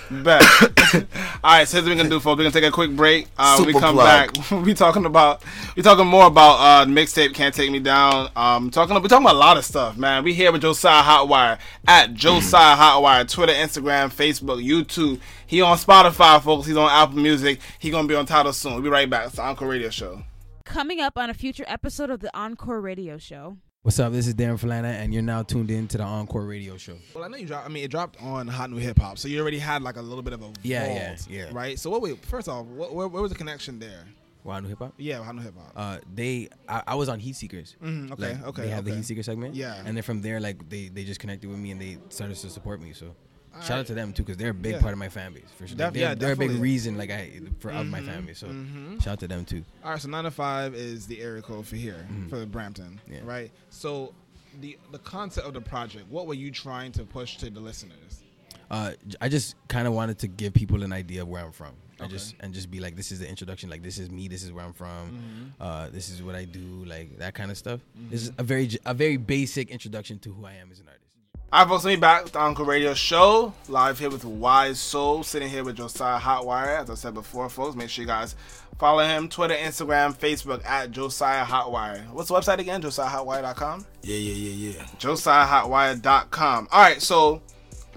*coughs* Bet. *coughs* All right, so here's what we're gonna do, folks. We're gonna take a quick break. Uh, when we come plug. back. *laughs* we talking about we talking more about uh, mixtape can't take me down. Um, talking we talking about a lot of stuff, man. We here with Josiah Hotwire at Josiah Hotwire, Twitter, Instagram, Facebook, YouTube. He on Spotify, folks. He's on Apple Music. He gonna be on Tidal soon. We'll be right back. It's the Encore Radio Show. Coming up on a future episode of the Encore Radio Show. What's up? This is Darren Falana, and you're now tuned in to the Encore Radio Show. Well, I know you dropped. I mean, it dropped on Hot New Hip Hop, so you already had like a little bit of a Yeah, vault, yeah, yeah. right. So what? Wait, first off, what, where, where was the connection there? Wow, New Hip Hop. Yeah, Hot New Hip Hop. Uh, they, I, I was on Heat Seekers. Mhm, okay, Like, okay, They have the. Heat Seeker segment. Yeah. and then from there, like they, they just connected with me and they started to support me. So. Shout Alright. out to them too, because they're a big Yeah. part of my family for sure. Def- they're, yeah, they're a big reason, like I, for of my Mhm, family. So mhm. shout out to them too. All right, so nine to five is the area code for here Mhm. for Brampton, Yeah. right? So the the concept of the project, what were you trying to push to the listeners? Uh, I just kind of wanted to give people an idea of where I'm from. And just and just be like, this is the introduction. Like this is me. This is where I'm from. Mm-hmm. Uh, this is what I do. Like that kind of stuff. This is a very a very basic introduction to who I am as an artist. All right, folks, me back with the Encore Radio Show. Live here with Wise Soul, sitting here with Josiah Hotwire. As I said before, folks, make sure you guys follow him Twitter, Instagram, Facebook at Josiah Hotwire. What's the website again? JosiahHotwire.com? Yeah, yeah, yeah, yeah. JosiahHotwire.com. All right, so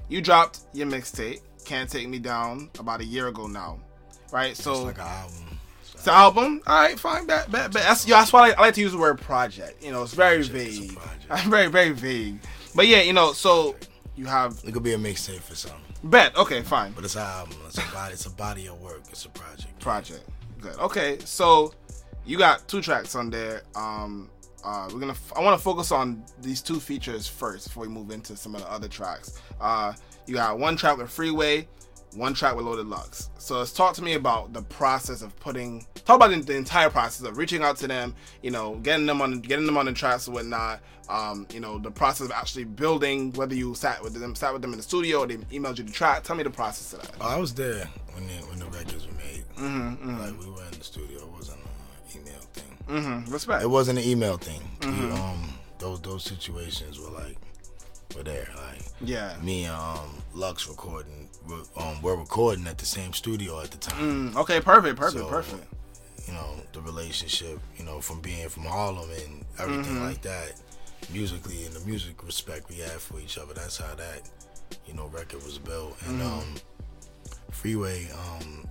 you dropped your mixtape, Can't Take Me Down, about a year ago now, right? So... It's like an album. it's an album. All right, fine. Bet, bet, bet. That's, that's why I, I like to use the word project. You know, it's very Project is a vague. *laughs* project. very, very vague. But yeah, you know, so you have It could be a mixtape for some, bet. Okay, fine. but it's an album. It's a body. It's a body of work. It's a project. project. Good. Okay, so you got two tracks on there. Um, uh, we're gonna. I want to focus on these two features first before we move into some of the other tracks. Uh, you got one track with Freeway, one track with Loaded Lux. So let's talk to me about the process of putting. Talk about the, the entire process of reaching out to them. You know, getting them on, getting them on the tracks and whatnot. Um, you know, the process of actually building. Whether you sat with them, sat with them in the studio, or they emailed you the track. Tell me the process of that. Oh, I was there when the, when the records were made. Mm-hmm, mm-hmm. Like we were in the studio. It wasn't an email thing. mm-hmm. Respect. It wasn't an email thing. Mm-hmm. um, those those situations were like were there. Like Yeah. me and um, Lux recording. We're, um, we're recording at the same studio at the time. Mm, okay, perfect, perfect, So, perfect. You know the relationship. You know from being from Harlem and everything Mm-hmm. like that. Musically and the music respect we have for each other. That's how that you know record was built. And Mm-hmm. um, Freeway. Um,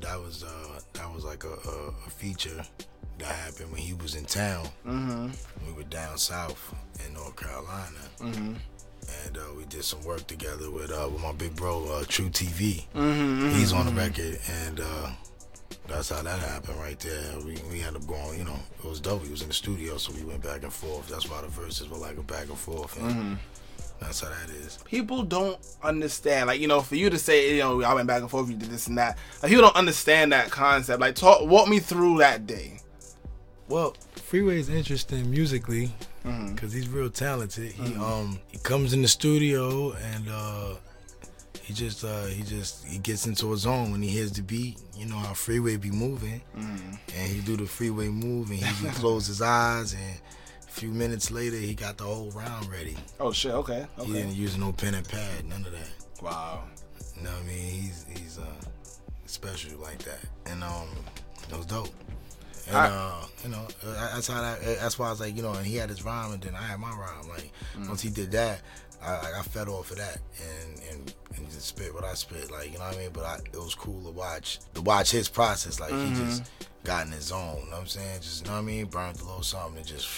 that was uh, that was like a, a, a feature that happened when he was in town. Mm-hmm. We were down south in North Carolina. Mm-hmm. And uh, we did some work together with uh, with my big bro, uh, True TV. Mm-hmm, He's on the record, and uh, that's how that happened right there. We we ended up going, you know, it was dope. He was in the studio, so we went back and forth. That's why the verses were like a back and forth, and that's how that is. people don't understand. Like, you know, for you to say, you know, I went back and forth, you did this and that. Like, people don't understand that concept. Like, talk, walk me through that day. Well, Freeway is interesting musically because he's real talented. He um he comes in the studio and uh he just uh he just he gets into a zone when he hears the beat. You know how Freeway be moving, and he do the Freeway move and he *laughs* close his eyes and. A few minutes later, he got the whole round ready. Oh, shit, okay. okay. He didn't use no pen and pad, none of that. Wow. You know what I mean? He's he's uh special like that, and um, it was dope. And I- uh, you know, uh, that's how that. That's why I was like, you know, and he had his rhyme, and then I had my rhyme. Like once he did that, I, I- fed off of that, and and and just spit what I spit. Like you know what I mean? But I, it was cool to watch to watch his process. Like he just got in his zone. You know what I'm saying? Just you know what I mean? Burned a little something and just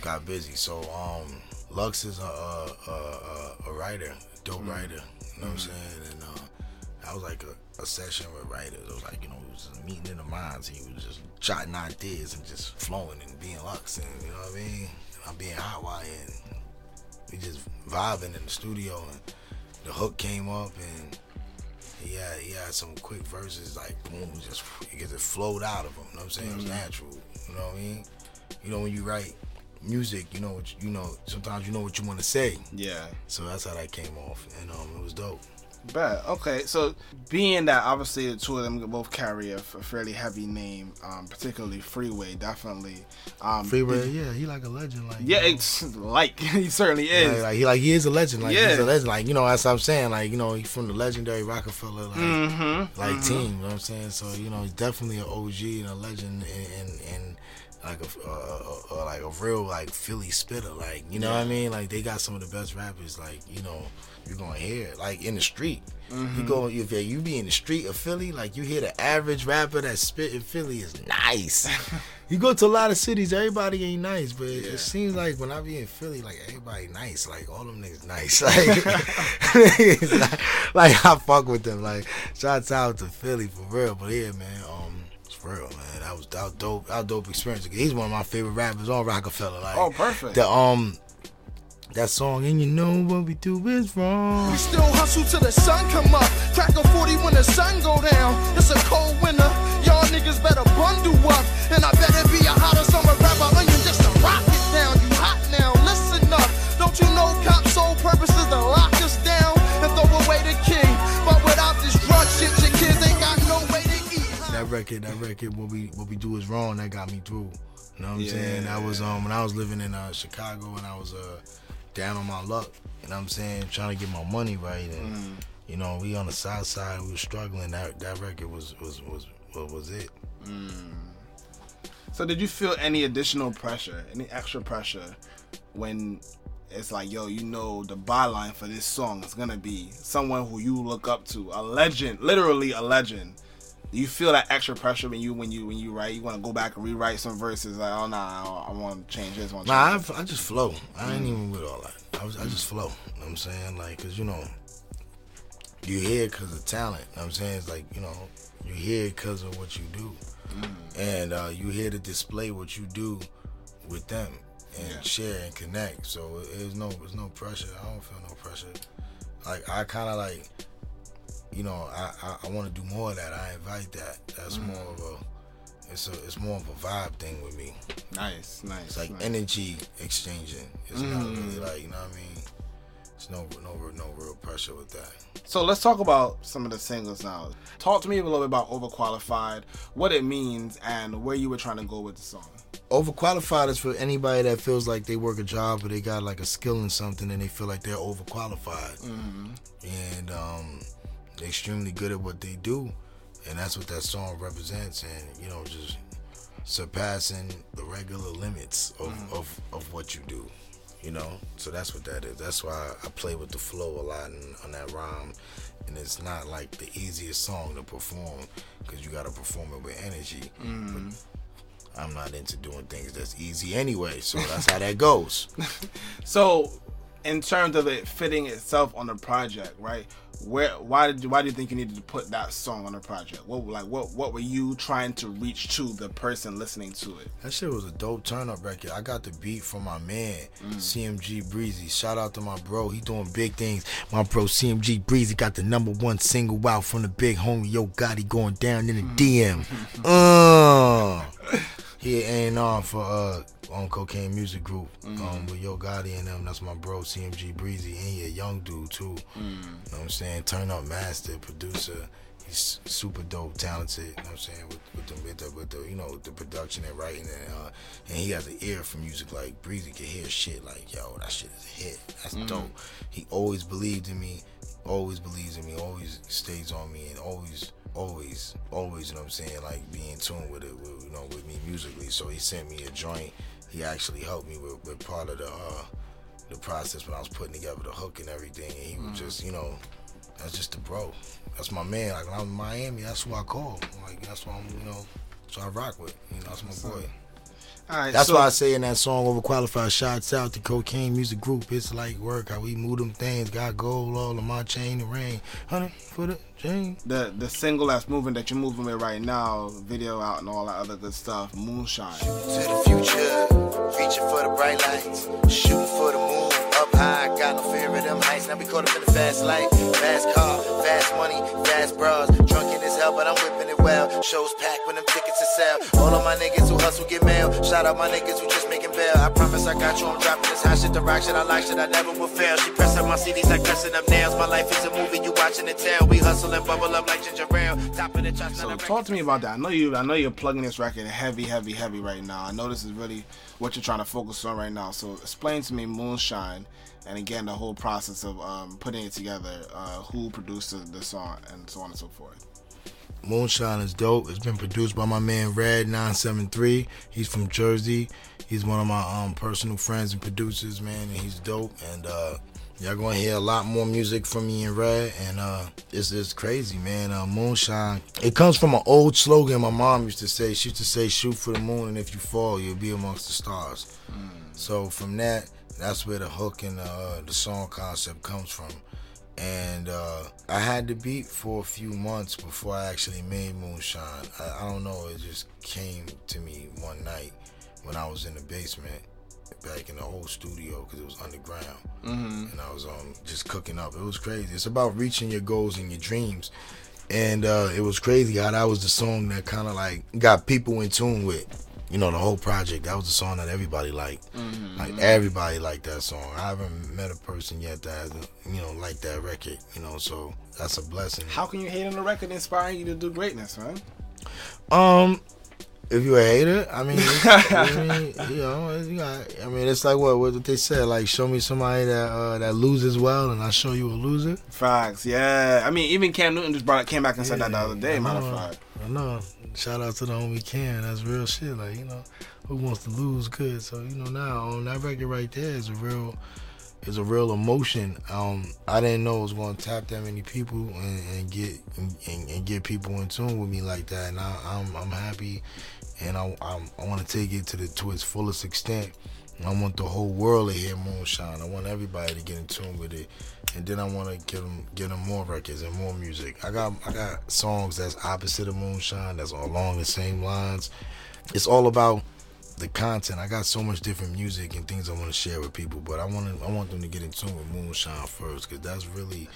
got busy. So um, Lux is a a, a, a- writer, dope writer. You know what I'm saying? And uh, was like a, a session with writers. It was like you know, it was meeting in the minds. He was just jotting ideas and just flowing and being Lux and you know what I mean. I'm being hot wire and we just vibing in the studio and the hook came up and. Yeah, he had some quick verses like boom, just because it flowed out of him. You know what I'm saying? It was natural. You know what I mean? You know when you write music, you know what you, you know. Sometimes you know what you want to say. Yeah. So that's how that came off, and um, it was dope. Bad. Okay, so being that obviously the two of them both carry a, f- a fairly heavy name, um, particularly Freeway, definitely. Um, Freeway, yeah, he like a legend. Like yeah, you know. it's *laughs* like *laughs* he certainly is. Like, like, he like he is a legend. Like he's a legend. Like you know, as I'm saying, like you know, he's from the legendary Roc-A-Fella like Mm-hmm. like team. You know what I'm saying? So you know, he's definitely an OG and a legend and and, and like a uh, uh, like a real like Philly spitter. Like you know what I mean? Like they got some of the best rappers. Like you know, you're gonna hear it, like in the street. You go if you be in the street of Philly, like you hear the average rapper that spit in Philly is nice. *laughs* you go to a lot of cities, everybody ain't nice, but it, it seems like when I be in Philly, like everybody nice, like all them niggas nice, *laughs* like, *laughs* like I fuck with them. Like shouts out to Philly for real, but yeah, man, um, it's for real, man. That was that was dope. That was dope experience. He's one of my favorite rappers on Roc-A-Fella. Like, Oh, perfect. The um, that song, and you know what we do is wrong. We still hustle till the sun come up. Crack a 40 when the sun go down. It's a cold winter. Y'all niggas better bundle up. And I better be a hotter summer rapper onion just to rock it down. You hot now, listen up. Don't you know cops' sole purpose is to lock us down and throw away the key? But without this drug shit, your kids ain't got no way to eat. that record, that record, what we what we do is wrong. That got me through. You know what I'm saying? That was um when I was living in uh, Chicago and I was uh down on my luck. You know what I'm saying? Trying to get my money right and mm. you know we on the south side we were struggling. That that record was was was what was it? Mm. So did you feel any additional pressure, any extra pressure when it's like, yo, you know the byline for this song is gonna be someone who you look up to, a legend, literally a legend. Do you feel that extra pressure when you when you when you write? You want to go back and rewrite some verses like, oh nah, I, want to change this. I wanna Nah, I, I just flow. I ain't even with all that. I was I just flow. You know what I'm saying? Like, cause you know, you here cause of talent. You know what I'm saying? It's like you know, you here cause of what you do, and uh, you here to display what you do with them and Yeah. share and connect. So there's no there's no pressure. I don't feel no pressure. Like I kind of like, you know, I I, I want to do more of that. I invite that. That's mm. more of a it's a it's more of a vibe thing with me. Nice, nice. It's like nice. energy exchanging. It's not really mm. like you know what I mean. It's no no no real pressure with that. So let's talk about some of the singles now. Talk to me a little bit about overqualified, what it means, and where you were trying to go with the song. Overqualified is for anybody that feels like they work a job or they got like a skill in something and they feel like they're overqualified mm-hmm. and um, they're extremely good at what they do, and that's what that song represents. And you know, just surpassing the regular limits of, mm. of, of what you do. You know, so that's what that is. That's why I play with the flow a lot in, on that rhyme, and it's not like the easiest song to perform because you got to perform it with energy. Mm. But I'm not into doing things that's easy anyway. So that's how that goes. *laughs* So, in terms of it fitting itself on the project, right? Where why did you, why do you think you needed to put that song on the project? What like what what were you trying to reach to the person listening to it? That shit was a dope turn up record. I got the beat from my man, CMG Breezy. Shout out to my bro. He doing big things. My bro CMG Breezy got the number one single out from the big homie Yo Gotti going down in the DM. *laughs* Uh, he ain't on for uh on Cocaine Music Group um, with Yo Gotti and them. That's my bro CMG Breezy. And he a young dude too. You know what I'm saying? Turn up master, producer. He's super dope, talented. You know what I'm saying? With, with, the, with, the, with the, you know, the production and writing. And, uh, and he has an ear for music. Like, Breezy can hear shit like, yo, that shit is a hit. That's dope. He always believed in me. Always believes in me. Always stays on me. And always, always, always, you know what I'm saying? Like, be in tune with it, with, you know, with me musically. So he sent me a joint. He actually helped me with, with part of the, uh, the process when I was putting together the hook and everything. And he was just, you know, that's just the bro. That's my man. Like when I'm in Miami, that's who I call. Like that's who I'm, you know, so I rock with. You know, that's my boy. All right, That's so, why I say in that song overqualified shots out to cocaine music group. It's like work how we move them things. Got gold all in my chain and ring. Honey for the chain. the the single that's moving that you're moving with right now, video out and all that other good stuff, Moonshine. To the future, reaching for the bright lights, shooting for the moon, up high, got no fear of them heights. Now we caught up in the fast life, fast car, fast money, fast bras, drunk in as hell, but I'm whipping it well. Shows packed when them tickets are sell. All of my niggas who hustle get mail. Shout out my niggas who just making bail. I promise I got you, I'm dropping this hot shit, the rock shit I like shit, I never will fail. She pressing my CDs like pressing up nails. My life is a movie, you watching it tell. We hustle and bubble up like ginger ale. Top of the charts, So talk to me about that. I know you. I know you're plugging this record heavy, heavy, heavy right now. I know this is really what you're trying to focus on right now. So explain to me Moonshine, and again the whole process of um, putting it together. Uh, who produced the, the song, and so on and so forth. Moonshine is dope. It's been produced by my man Red 973. He's from Jersey. He's one of my um personal friends and producers, man, and he's dope. And uh y'all gonna hear a lot more music from me and Red, and uh it's it's crazy, man. Uh, Moonshine. It comes from an old slogan my mom used to say. She used to say, "Shoot for the moon, and if you fall, you'll be amongst the stars." So from that, that's where the hook and uh, the song concept comes from. And uh, I had the beat for a few months before I actually made Moonshine. I, I don't know, it just came to me one night when I was in the basement back in the old studio because it was underground. And I was um, just cooking up. It was crazy. It's about reaching your goals and your dreams. And uh, it was crazy how that was the song that kind of like got people in tune with you know the whole project that was the song that everybody liked. Like everybody liked that song. I haven't met a person yet that hasn't you know liked that record you know so that's a blessing. How can you hate on the record inspiring you to do greatness, man? um if you a hater i mean, it's- I mean *laughs* you know you got, i mean it's like what what they said like show me somebody that uh, that loses well and I'll show you a loser Facts, yeah. I mean, even Cam Newton just brought came back and said that the other day. Matter of fact. I know. Shout out to the homie Cam. That's real shit. Like you know, who wants to lose good? So you know now on that record right there is a real, is a real emotion. Um, I didn't know it was going to tap that many people and, and get and, and get people in tune with me like that. And I, I'm I'm happy, and I I'm, I want to take it to the to its fullest extent. I want the whole world to hear Moonshine. I want everybody to get in tune with it, and then I want to get them get them more records and more music. I got I got songs that's opposite of Moonshine, that's along the same lines. It's all about the content. I got so much different music and things I want to share with people, but I want to I want them to get in tune with Moonshine first, because that's really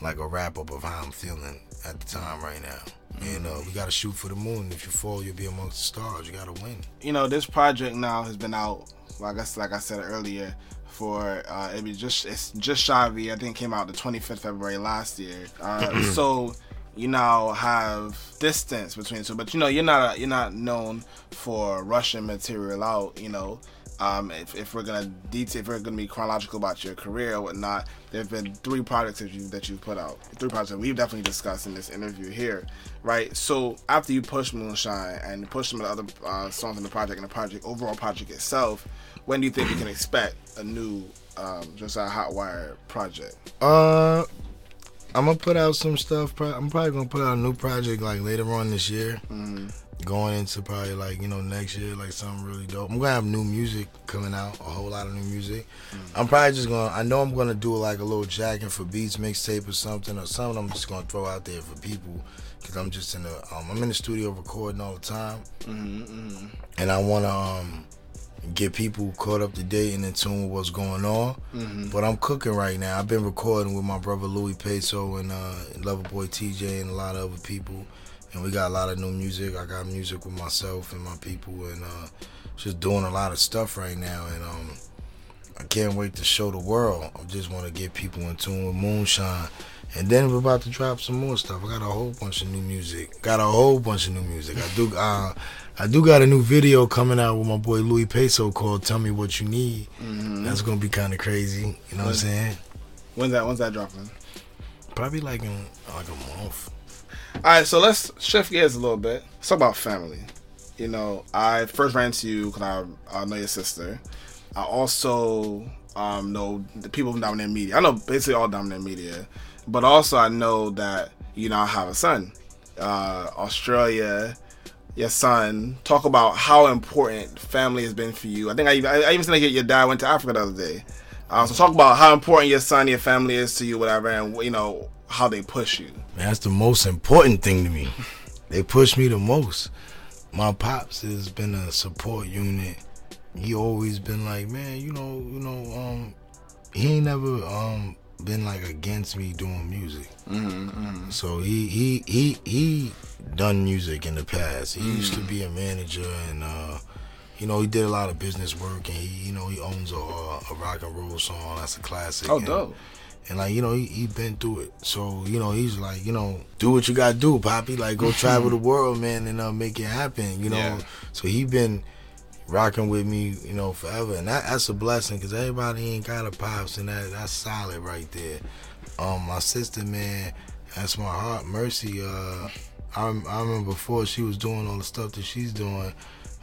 like a wrap up of how I'm feeling at the time right now. And uh, we got to shoot for the moon. If you fall, you'll be amongst the stars. You got to win. you know, this project now has been out. Like I guess, like I said earlier, for uh, it was just it's just shy of. I think it came out the 25th February last year. Uh, *clears throat* so you now have distance between two, but you know you're not you're not known for rushing material out. You know, um, if, if we're gonna detail, if we're gonna be chronological about your career or whatnot, there have been three projects that you that you've put out. Three projects that we've definitely discussed in this interview here, right? So after you push Moonshine and push some of the other uh, songs in the project and the project overall project itself, when do you think we can expect a new um, Josiah Hotwire project? Uh, I'm gonna put out some stuff. I'm probably gonna put out a new project like later on this year. going into probably like you know next year like something really dope. I'm gonna have new music coming out, a whole lot of new music. I'm probably just gonna. I know I'm gonna do like a little jacking for beats mixtape or something or something. I'm just gonna throw out there for people because I'm just in the. Um, I'm in the studio recording all the time, Mm-hmm, and I wanna um get people caught up to date and in tune with what's going on. Mhm. But I'm cooking right now. I've been recording with my brother Louis Peso and uh, Loverboy TJ and a lot of other people, and we got a lot of new music. I got music with myself and my people, and uh, just doing a lot of stuff right now. And um, I can't wait to show the world. I just want to get people in tune with Moonshine. And then we're about to drop some more stuff. I got a whole bunch of new music. Got a whole bunch of new music. I do. Uh, I do got a new video coming out with my boy Louis Peso called "Tell Me What You Need." Mhm. That's gonna be kind of crazy. You know what I'm saying? When's that? When's that dropping? Probably like in like a month. All right, so let's shift gears a little bit. Let's talk about family. You know, I first ran into you because I, I know your sister. I also um, know the people from Dominant Media. I know basically all Dominant Media, but also I know that you now have a son. Uh, Australia, your son. Talk about how important family has been for you. I think I, even- I even said like your dad went to Africa the other day. Uh, so talk about how important your son, your family is to you, whatever, and you know how they push you. Man, that's the most important thing to me. They push me the most. My pops has been a support unit. He always been like, man, you know, you know, um, he ain't never um been like against me doing music. Mm-hmm, So he he he he done music in the past. He used to be a manager and uh you know he did a lot of business work and he you know he owns a, a rock and roll song that's a classic. Oh, and, dope. And like you know he he been through it. So you know he's like you know do what you gotta do, Poppy. Like go *laughs* travel the world, man, and uh, make it happen. You know. Yeah. So he been rocking with me, you know, forever, and that, that's a blessing because everybody ain't got a pops, and that that's solid right there. Um, my sister, man, that's my heart, Mercy. Uh, I I remember before she was doing all the stuff that she's doing.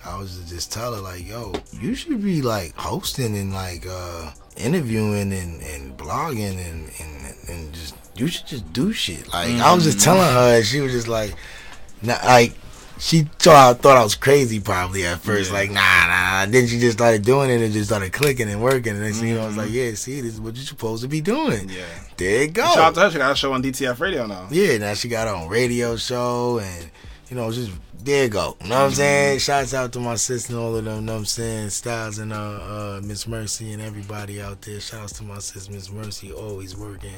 I was just tell her like, yo, you should be like hosting and like uh interviewing and, and blogging and, and and just you should just do shit. Like I was just telling her, and she was just like, nah, like she thought thought I was crazy probably at first. Like nah, nah. Then she just started doing it and just started clicking and working. And then you know, I was mm-hmm. like, yeah, see, this is what you're supposed to be doing. Yeah. There you go. Shout out to her. She got a show on DTF Radio now. Yeah, now she got her own radio show and you know, just there you go. You know what I'm saying? Shouts out to my sister and all of them, you know what I'm saying? Styles and uh uh Miss Mercy and everybody out there. Shouts to my sister Miss Mercy, always working.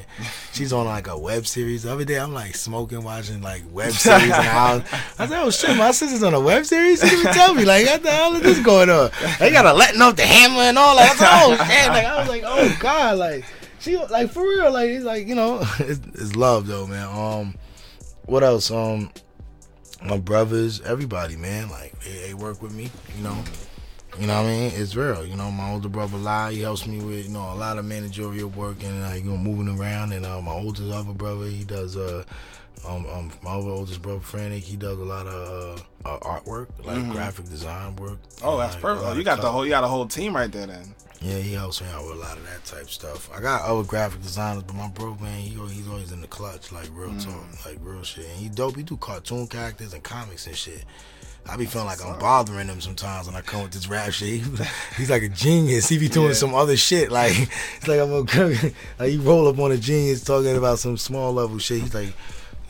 She's on like a web series. The other day I'm like smoking, watching like web series in the house. I said, Oh shit, my sister's on a web series? She didn't tell me, like, what the hell is this going on? They gotta letting off the hammer and all that. I said, Oh shit, like I was like, Oh God, like she like for real, like it's like, you know, *laughs* it's, it's love though, man. Um what else? Um my brothers, everybody, man, like they, they work with me, you know. You know what I mean? It's real. You know, my older brother Lai, he helps me with, you know, a lot of managerial work and like you know, moving around and uh, my oldest other brother, he does uh um, um my other oldest brother Frantic, he does a lot of uh, uh, artwork, like Mhm. graphic design work. Oh, that's Like, perfect. lot you got the whole you got a whole team right there then. Yeah, he helps me out with a lot of that type stuff. I got other graphic designers, but my bro man, he he's always in the clutch, like real Mm. talk, like real shit. And he dope. He do cartoon characters and comics and shit. I be feeling like I'm bothering him sometimes when I come with this rap shit. He- *laughs* he's like a genius. He be doing Yeah. some other shit. Like *laughs* it's like I'm a *laughs* like he roll up on a genius talking about some small level shit. He's like.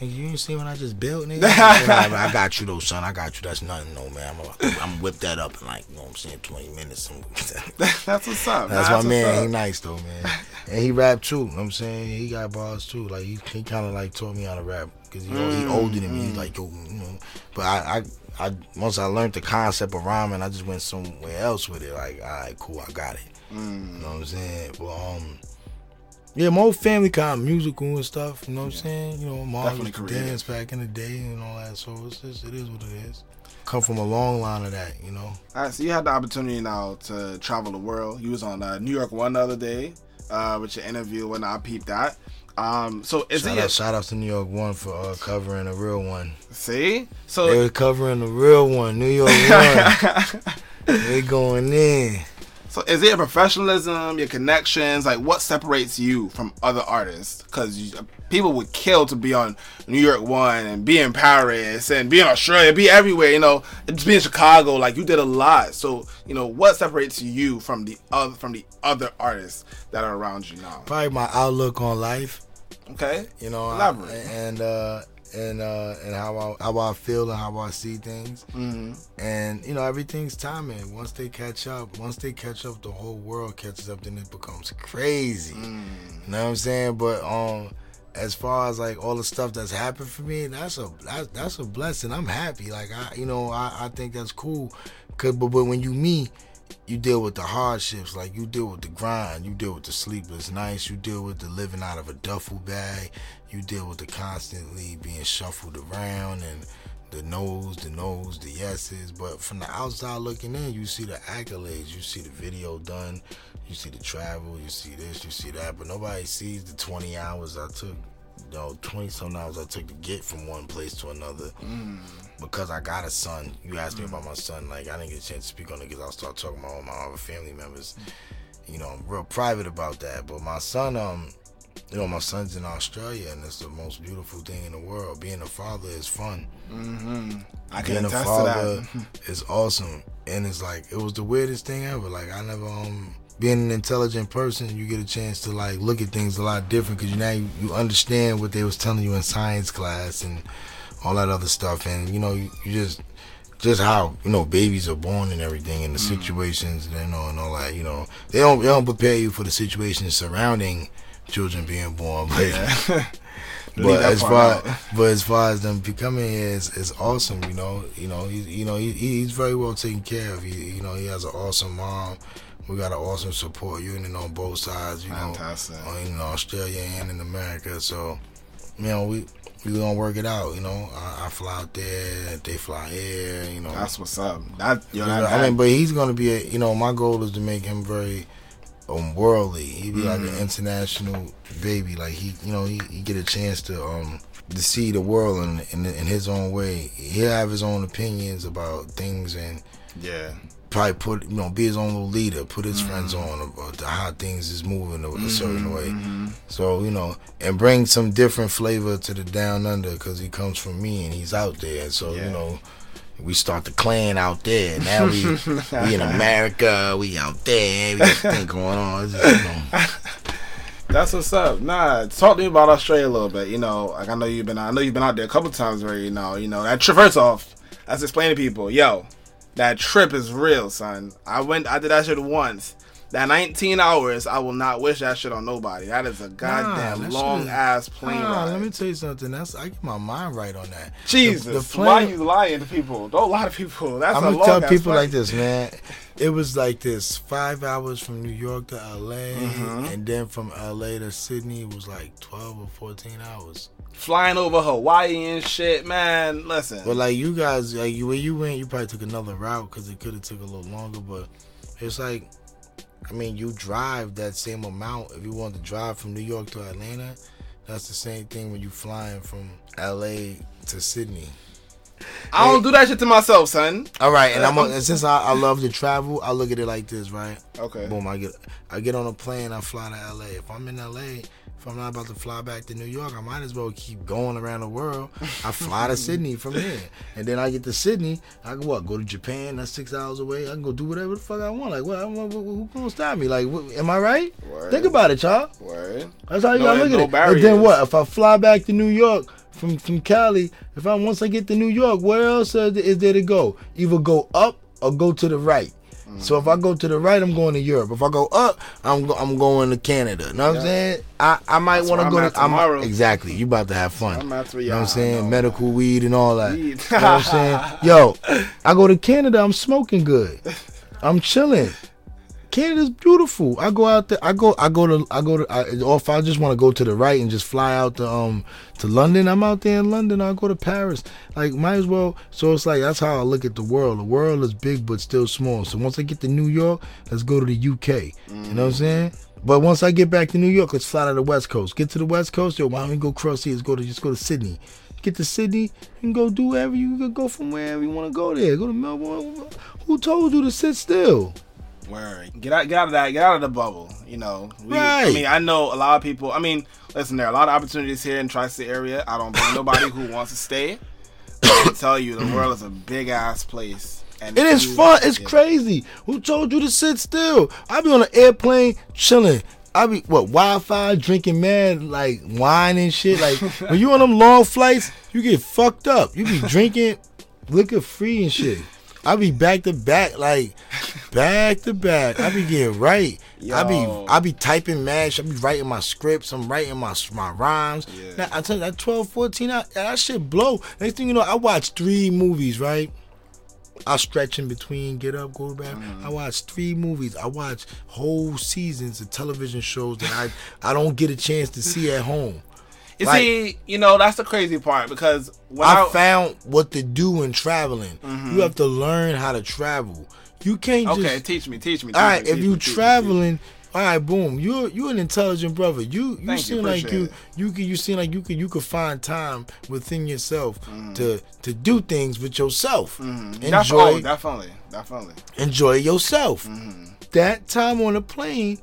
"Nigga, You ain't see what I just built, nigga? *laughs* I, I got you though, son. I got you. That's nothing, no man. I'm gonna I'm whip that up in like, you know what I'm saying, 20 minutes. *laughs* That's what's up. That's Nah, my what's man. up. He nice though, man. And he rap too. You know what I'm saying he got bars too. Like he, he kind of like taught me how to rap because he, he Mm, older than me. He's mm. like yo, you know. But I, I, I once I learned the concept of rhyming, I just went somewhere else with it. Like, all right, cool, I got it. Mm. You know what I'm saying? Well, um, yeah, my whole family kind of musical and stuff. You know what I'm saying? You know, mom Definitely used to dance back in the day and all that. So it's just, it is what it is. Come from a long line of that, you know. All right, so you had the opportunity now to travel the world. You was on uh, New York one the other day uh, with your interview when I peeped that. Um, so is shout it out, shout out to New York One for uh, covering a real one. see? So they were covering the real one, New York One. *laughs* they going in. So is it your professionalism, your connections, like what separates you from other artists? Because people would kill to be on New York One and be in Paris and be in Australia, be everywhere. You know, and be in Chicago. Like you did a lot. So you know, what separates you from the other from the other artists that are around you now? Probably my outlook on life. Okay, You know, I- and uh, and uh, and how I how I feel and how I see things. Mhm. And you know, everything's timing. Once they catch up, once they catch up, the whole world catches up. Then it becomes crazy. Mm. You know what I'm saying? But um, as far as like all the stuff that's happened for me, that's a that's, that's a blessing. I'm happy. Like I, you know, I, I think that's cool. Cause but, but when you me, you deal with the hardships. Like you deal with the grind. You deal with the sleepless nights. You deal with the living out of a duffel bag. You deal with the constantly being shuffled around and the no's, the no's, the yeses. But from the outside looking in, you see the accolades. You see the video done. You see the travel. You see this. You see that. But nobody sees the 20 hours I took. You know, 20 some hours I took to get from one place to another. Mm. Because I got a son. You asked me about my son. Like, I didn't get a chance to speak on it because I'll start talking about all my other family members. You know, I'm real private about that. But my son, um, you know, my son's in Australia, and it's the most beautiful thing in the world. Being a father is fun. Mm-hmm. I can Being a attest to father that. *laughs* is awesome, and it's like it was the weirdest thing ever. Like I never, um, being an intelligent person, you get a chance to like look at things a lot different because now you, you understand what they was telling you in science class and all that other stuff, and you know you, you just just how you know babies are born and everything, and the situations you know and all that. You know they don't they don't prepare you for the situations surrounding children being born, but. Leave But as far out. but as far as them becoming here is is awesome, you know. You know, he you know he, he's very well taken care of. He you know he has an awesome mom. We got an awesome support unit on both sides. You Fantastic. know, in Australia and in America. So, you know, we we gonna work it out. You know, I, I fly out there, they fly here. You know, That's what's up. That yo, you know, I mean, but he's gonna be a. You know, my goal is to make him very um, worldly. He be like Mm-hmm. an international baby. Like he, you know, he, he get a chance to um to see the world in, in in his own way. He'll have his own opinions about things and yeah. probably put you know be his own little leader. Put his friends Mm-hmm. on about the, how things is moving a, a certain way. So you know, and bring some different flavor to the down under because he comes from me and he's out there. So Yeah. you know. We start the clan out there. Now we we in America. We out there. We thing going on. Just, you know, That's what's up. Nah, talk to me about Australia a little bit. You know, like I know you've been, I know you've been out there a couple times already. You know, you know that. First off, let's explain to people, yo, that trip is real, son. I went, I did that shit once. That 19 hours, I will not wish that shit on nobody. That is a goddamn shit long ass plane Nah, ride. let me tell you something. That's I get my mind right on that. The- Jesus, the why plane- you lying to people? Don't lie to people. That's I'm a gonna tell people flight. like this, man. It was like this: five hours from New York to LA, Mm-hmm. and then from LA to Sydney was like twelve or fourteen hours. flying over Hawaii and shit, man. Listen, But like you guys, like you, where you went, you probably took another route because it could have took a little longer. But it's like, I mean, you drive that same amount if you want to drive from New York to Atlanta. That's the same thing when you flying from LA to Sydney. I don't do that shit to myself, son. All right, and I'm I'm- since I, I love to travel, I look at it like this, right? Okay. Boom, I get I get on a plane, I fly to LA. If I'm in LA, if I'm not about to fly back to New York, I might as well keep going around the world. I fly to Sydney from here, and then I get to Sydney. I can what? Go to Japan? That's six hours away. I can go do whatever the fuck I want. Like, what? what- what- Who gonna stop me? Like, what, am I right? Word. Think about it, y'all. Word. That's how you No- gotta look no at it. And then what? If I fly back to New York from from Cali, if I once I get to New York, where else is there to go? Either go up or go to the right. So if I go to the right, I'm going to Europe. If I go up, I'm go, I'm going to Canada. You know what I'm saying? I, I might want to go to I'm- tomorrow. exactly. You about to have fun. I'm three You know what I'm saying? Medical weed and all that. You know what I'm saying? *laughs* Yo, I go to Canada. I'm smoking good. I'm chilling. Canada's beautiful. I go out there. I go. I go to. I go to. I, or if I just want to go to the right and just fly out to um to London, I'm out there in London. I go to Paris. Like might as well. So it's like that's how I look at the world. The world is big but still small. So once I get to New York, let's go to the UK. You know what I'm saying? But once I get back to New York, let's fly to the West Coast. Get to the West Coast, yo. Why don't we go cross here? Let's go to just go to Sydney. Get to Sydney and go do wherever you can go from wherever you want to go there. Go to Melbourne. Who told you to sit still? Word. Get out, get out of that. Get out of the bubble. You know. We, I mean, I know a lot of people. I mean, listen, there are a lot of opportunities here in tri-state area. I don't blame nobody who wants to stay. But I can tell you, the *clears throat* world is a big ass place. And It is fun. It's crazy. Who told you to sit still? I be on an airplane chilling. I be what Wi-Fi drinking man like wine and shit. Like *laughs* when you on them long flights, you get fucked up. You be drinking liquor free and shit. I be back to back, like back to back. I be getting right. I be Yo. I be typing mash. I be writing my scripts. I'm writing my my rhymes. Now, I tell you that 12, 14, I, that shit blow. Next thing you know, I watch three movies, right? I stretch in between, get up, go to bed. Mm-hmm. I watch three movies. I watch whole seasons of television shows that I I don't get a chance to see at home. You Like- see, you know that's the crazy part because when I I, found what to do in traveling. Mhm. You have to learn how to travel. You can't okay, just teach me, teach me. all teach right. me, If you teach me, traveling, all right, boom. You you an intelligent brother. You you Thank you, seem like you you can you seem like you could you could find time within yourself Mm-hmm. to to do things with yourself. Def- Enjoy definitely, definitely. enjoy yourself. Mm-hmm. That time on the plane,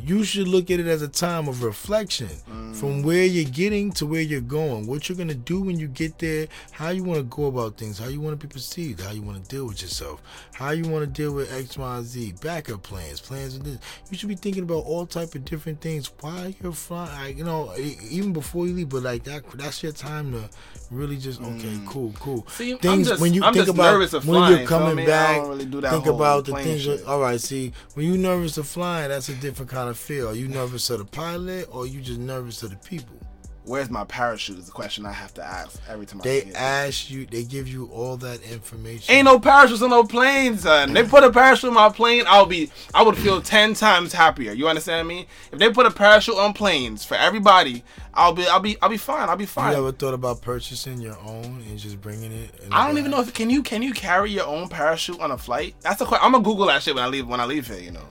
you should look at it as a time of reflection Mm. from where you're getting to where you're going. What you're gonna do when you get there, how you want to go about things, how you want to be perceived, how you want to deal with yourself, how you want to deal with X, Y, and Z, backup plans, plans of this. You should be thinking about all type of different things while you're flying. Like, you know, even before you leave, but like that, that's your time to really just okay, cool, cool. Mm. See, I'm things just- when you I'm think just about nervous of when flying, you're coming me? I back. really do that think about the plane things. shit. All right, see, when you're nervous of flying, that's a different kind of feel. Are you nervous of the pilot, or you just nervous of the people? Where's my parachute? Is the question I have to ask every time They get ask you, they give you all that information. Ain't no parachutes on no planes, son. They put a parachute on my plane, I'll be, I would feel ten times happier. You understand me? If they put a parachute on planes for everybody, I'll be, I'll be, I'll be fine. I'll be fine. You fine. ever thought about purchasing your own and just bringing it? in I don't even know if can you can you carry your own parachute on a flight? That's the question. I'm gonna Google that shit when I leave when I leave here. You know,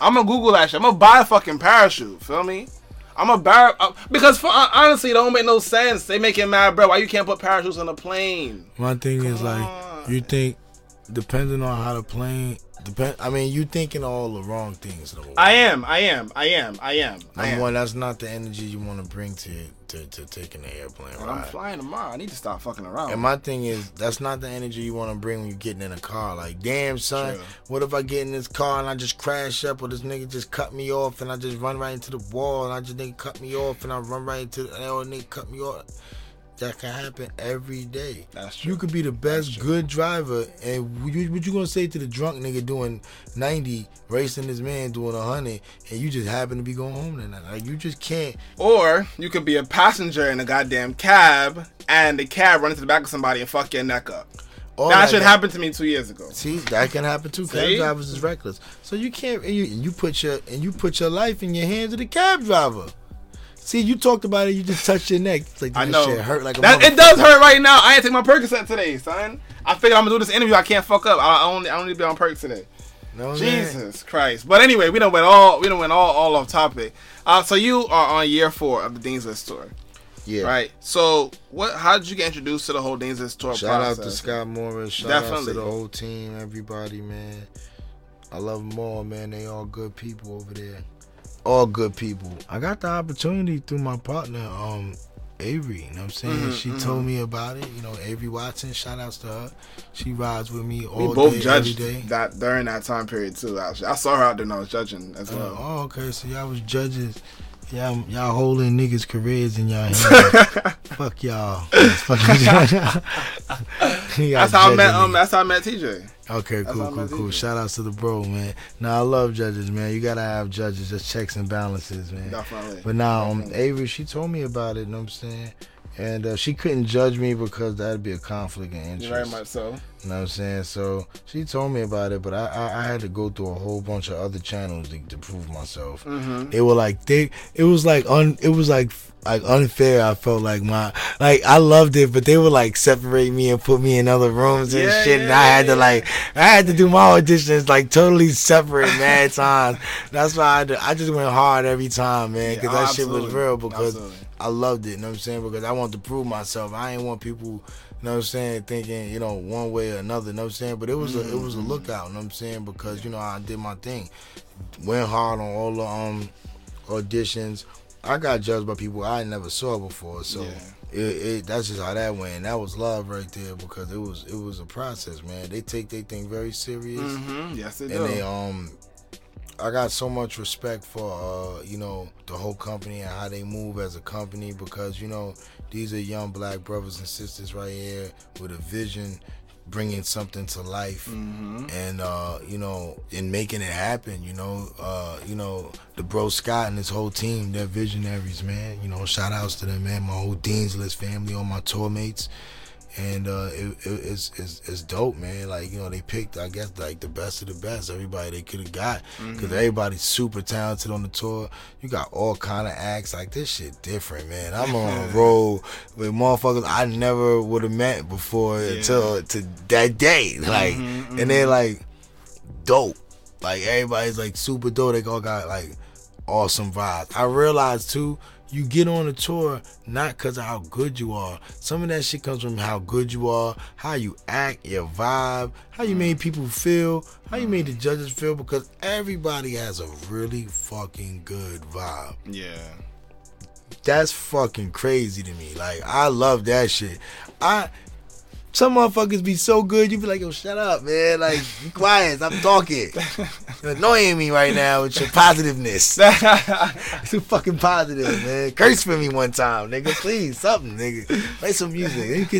I'm gonna Google that shit. I'm gonna buy a fucking parachute. Feel me? I'm a bar uh, because for, uh, honestly, it don't make no sense. They making mad, bro. Why you can't put parachutes on a plane? My thing is like, you think, depending on how the plane, depend. I mean, you thinking all the wrong things. Number one. I am, I am, I am, I am. I Number am. one, that's not the energy you want to bring to to, to taking the airplane When I'm ride. flying tomorrow, I need to stop fucking around. And my thing is, that's not the energy you want to bring when you're getting in a car. Like, damn, son, True. what if I get in this car and I just crash up, or this nigga just cut me off, and I just run right into the wall, and I just nigga cut me off, and I run right into the, and or nigga cut me off. That can happen every day. That's true. You could be the best good driver, and you, what you gonna say to the drunk nigga doing 90, racing this man doing 100, and you just happen to be going home tonight? Like, you just can't. Or you could be a passenger in a goddamn cab, and the cab run into the back of somebody and fuck your neck up. all that shit guy- happened to me two years ago. See, that can happen too. Cab See? drivers is reckless. So you can't and you, and you put your and you put your life in your hands of the cab driver. See, you talked about it. You just touched your neck. It's like that I know. shit hurt like a that, it does hurt right now. I ain't take my Percocet today, son. I figured I'm gonna do this interview. I can't fuck up. I, I only I only be on perks today. I'm Jesus Christ. But anyway, we don't went all we don't went all all off topic. Uh, so you are on year four of the Dean's List tour, Yeah. right? So what? How did you get introduced to the whole Dean's List tour Shout out to Scott Morris. Shout out Definitely. to the whole team, everybody, man. I love them all, man. They all good people over there. All good people. I got the opportunity through my partner, um, Avery. You know what I'm saying? Mhm, she mhm. told me about it. You know, Avery Watson. Shout outs to her. She rides with me all we both day, judged every day. that during that time period too. Actually, I saw her out there and I was judging as Uh, well. oh, okay. So y'all was judges. Y'all, y'all holding niggas' careers in y'all *laughs* hands. Fuck *laughs* y'all. That's how I met. Um, that's how I met TJ. Okay, That's cool, cool, cool. Shout outs to the bro, man. Now I love judges, man. You gotta have judges, just checks and balances, man. Definitely. But now, um, Avery, she told me about it. You know what I'm saying? And uh, she couldn't judge me because that'd be a conflict of interest. Very much so. You know what I'm saying? So she told me about it, but I I, I had to go through a whole bunch of other channels to, to prove myself. Mhm. They were like they. It was like un. It was like like unfair. I felt like my like I loved it, but they would like separate me and put me in other rooms and Yeah, shit. and I had yeah. to like I had to do my auditions like totally separate mad *laughs* times. That's why I, I just went hard every time, man, because Yeah, that shit was real because. Absolutely. I loved it, you know what I'm saying? Because I want to prove myself. I ain't want people, you know what I'm saying, thinking, you know, one way or another, you know what I'm saying? But it was a it was a lookout, you know what I'm saying, because, you know, I did my thing. Went hard on all the um auditions. I got judged by people I never saw before, so it, it that's just how that went. And that was love right there because it was it was a process, man. They take their thing very serious. Mhm, yes, they and do. they um I got so much respect for uh, you know, the whole company and how they move as a company because, you know, these are young black brothers and sisters right here with a vision bringing something to life and uh you know and making it happen you know uh you know the bro scott and his whole team they're visionaries man. You know shout outs to them man. My whole dean's list family all my tour mates and uh, it, it, it's, it's it's dope, man. Like you know, they picked, I guess, like the best of the best. Everybody they could have got, because Mhm. everybody's super talented on the tour. You got all kind of acts. Like this shit different, man. I'm on a *laughs* road with motherfuckers I never would have met before until to that day. Like, Mhm, and they're like dope. Like everybody's like super dope. They all got like awesome vibes. I realized too, you get on a tour not because of how good you are. Some of that shit comes from how good you are, how you act, your vibe, how you made people feel, how you made the judges feel. Because everybody has a really fucking good vibe. Yeah. That's fucking crazy to me. Like I love that shit. I some motherfuckers be so good, you be like, yo, shut up, man. Like, be quiet. I'm talking. You're annoying me right now with your positiveness. *laughs* Too fucking positive, man. Curse for me one time, nigga. Please, something, nigga. Play some music.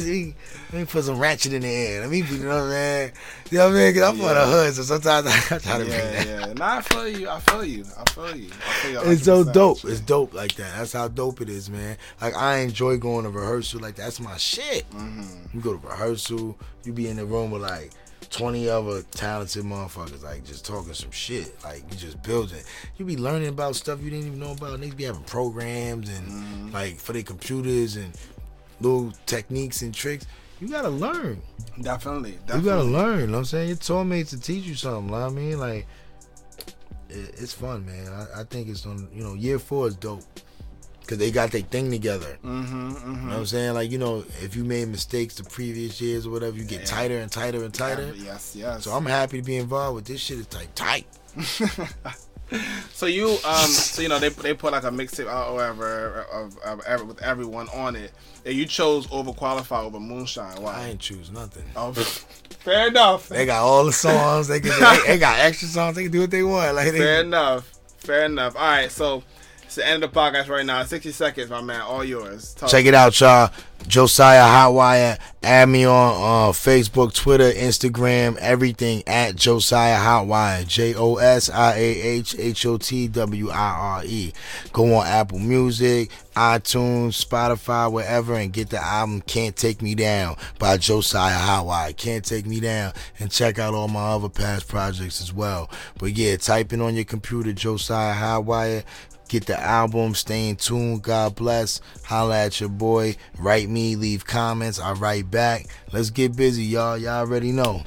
Let me, let me, let me put some ratchet in the air. Let me, you know what I'm saying? You know what I mean? Cause I'm from the hood, so sometimes I try to bring that. Yeah, yeah. Nah, I feel you. I feel you. I feel you. I feel you. It's so dope. It's dope like that. That's how dope it is, man. Like I enjoy going to rehearsal. Like that's my shit. Mm-hmm. You go to rehearsal, you be in the room with like twenty other talented motherfuckers, like just talking some shit. Like you just building. You be learning about stuff you didn't even know about. Niggas be having programs and Mm-hmm. like for their computers and little techniques and tricks. You gotta learn. Definitely. You gotta learn. You know what I'm saying? Your tour mates to teach you something. know what I mean, like it, it's fun, man. I, I think it's on. You know, year four is dope because they got their thing together. Mm-hmm, You know what I'm saying? Like you know, if you made mistakes the previous years or whatever, you get tighter and tighter and tighter. Yes, yes. So I'm happy to be involved with this shit. It's like tight. *laughs* *laughs* So you, um, so you know they they put like a mixtape out or whatever of, of every, with everyone on it, and you chose overqualified over Moonshine. Why? I ain't choose nothing. Oh, fair *laughs* enough. They got all the songs. They can. they, they got extra songs. They can do what they want. Like they, Fair enough. Fair enough. All right, so it's the end of the podcast right now. Sixty seconds, my man. All yours. Talk- Check it out, y'all. Josiah Hotwire. Add me on uh, Facebook, Twitter, Instagram, everything at Josiah Hotwire. J O S I A H H O T W I R E. Go on Apple Music, iTunes, Spotify, wherever, and get the album Can't Take Me Down by Josiah Hotwire. Can't Take Me Down. And check out all my other past projects as well. But yeah, type in on your computer Josiah Hotwire. Get the album, stay in tune. God bless. Holla at your boy. Write me, leave comments. I write back. Let's get busy, y'all. Y'all already know.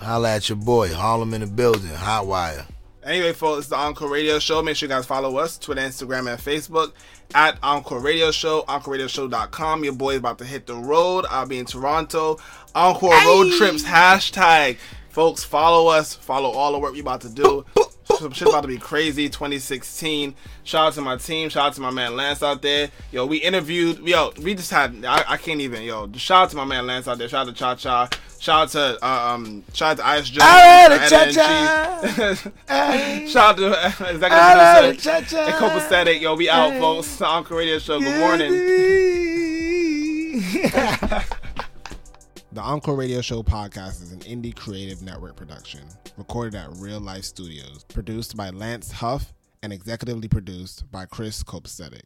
Holla at your boy. Harlem in the building. Hotwire. Anyway, folks, it's the Encore Radio Show. Make sure you guys follow us, Twitter, Instagram, and Facebook at Encore Radio Show, EncoreRadioShow.com. Your boy is about to hit the road. I'll be in Toronto. Encore Road Trips, hashtag. Folks, follow us. Follow all the work we're about to do. Some shit about to be crazy 2016. Shout out to my team. Shout out to my man Lance out there. Yo, we interviewed. Yo, we just had. I, I can't even. Yo, shout out to my man Lance out there. Shout out to Cha Cha. Shout out to uh, um. Shout out to Ice Jones. Cha Cha. *laughs* Shout out to uh, executive Cha Cha. and copacetic. Yo, we out, folks. The Radio Show. Good morning. *laughs* *laughs* The Encore Radio Show podcast is an indie creative network production, recorded at Real Life Studios, produced by Lance Huff, and executively produced by Chris Copacetic.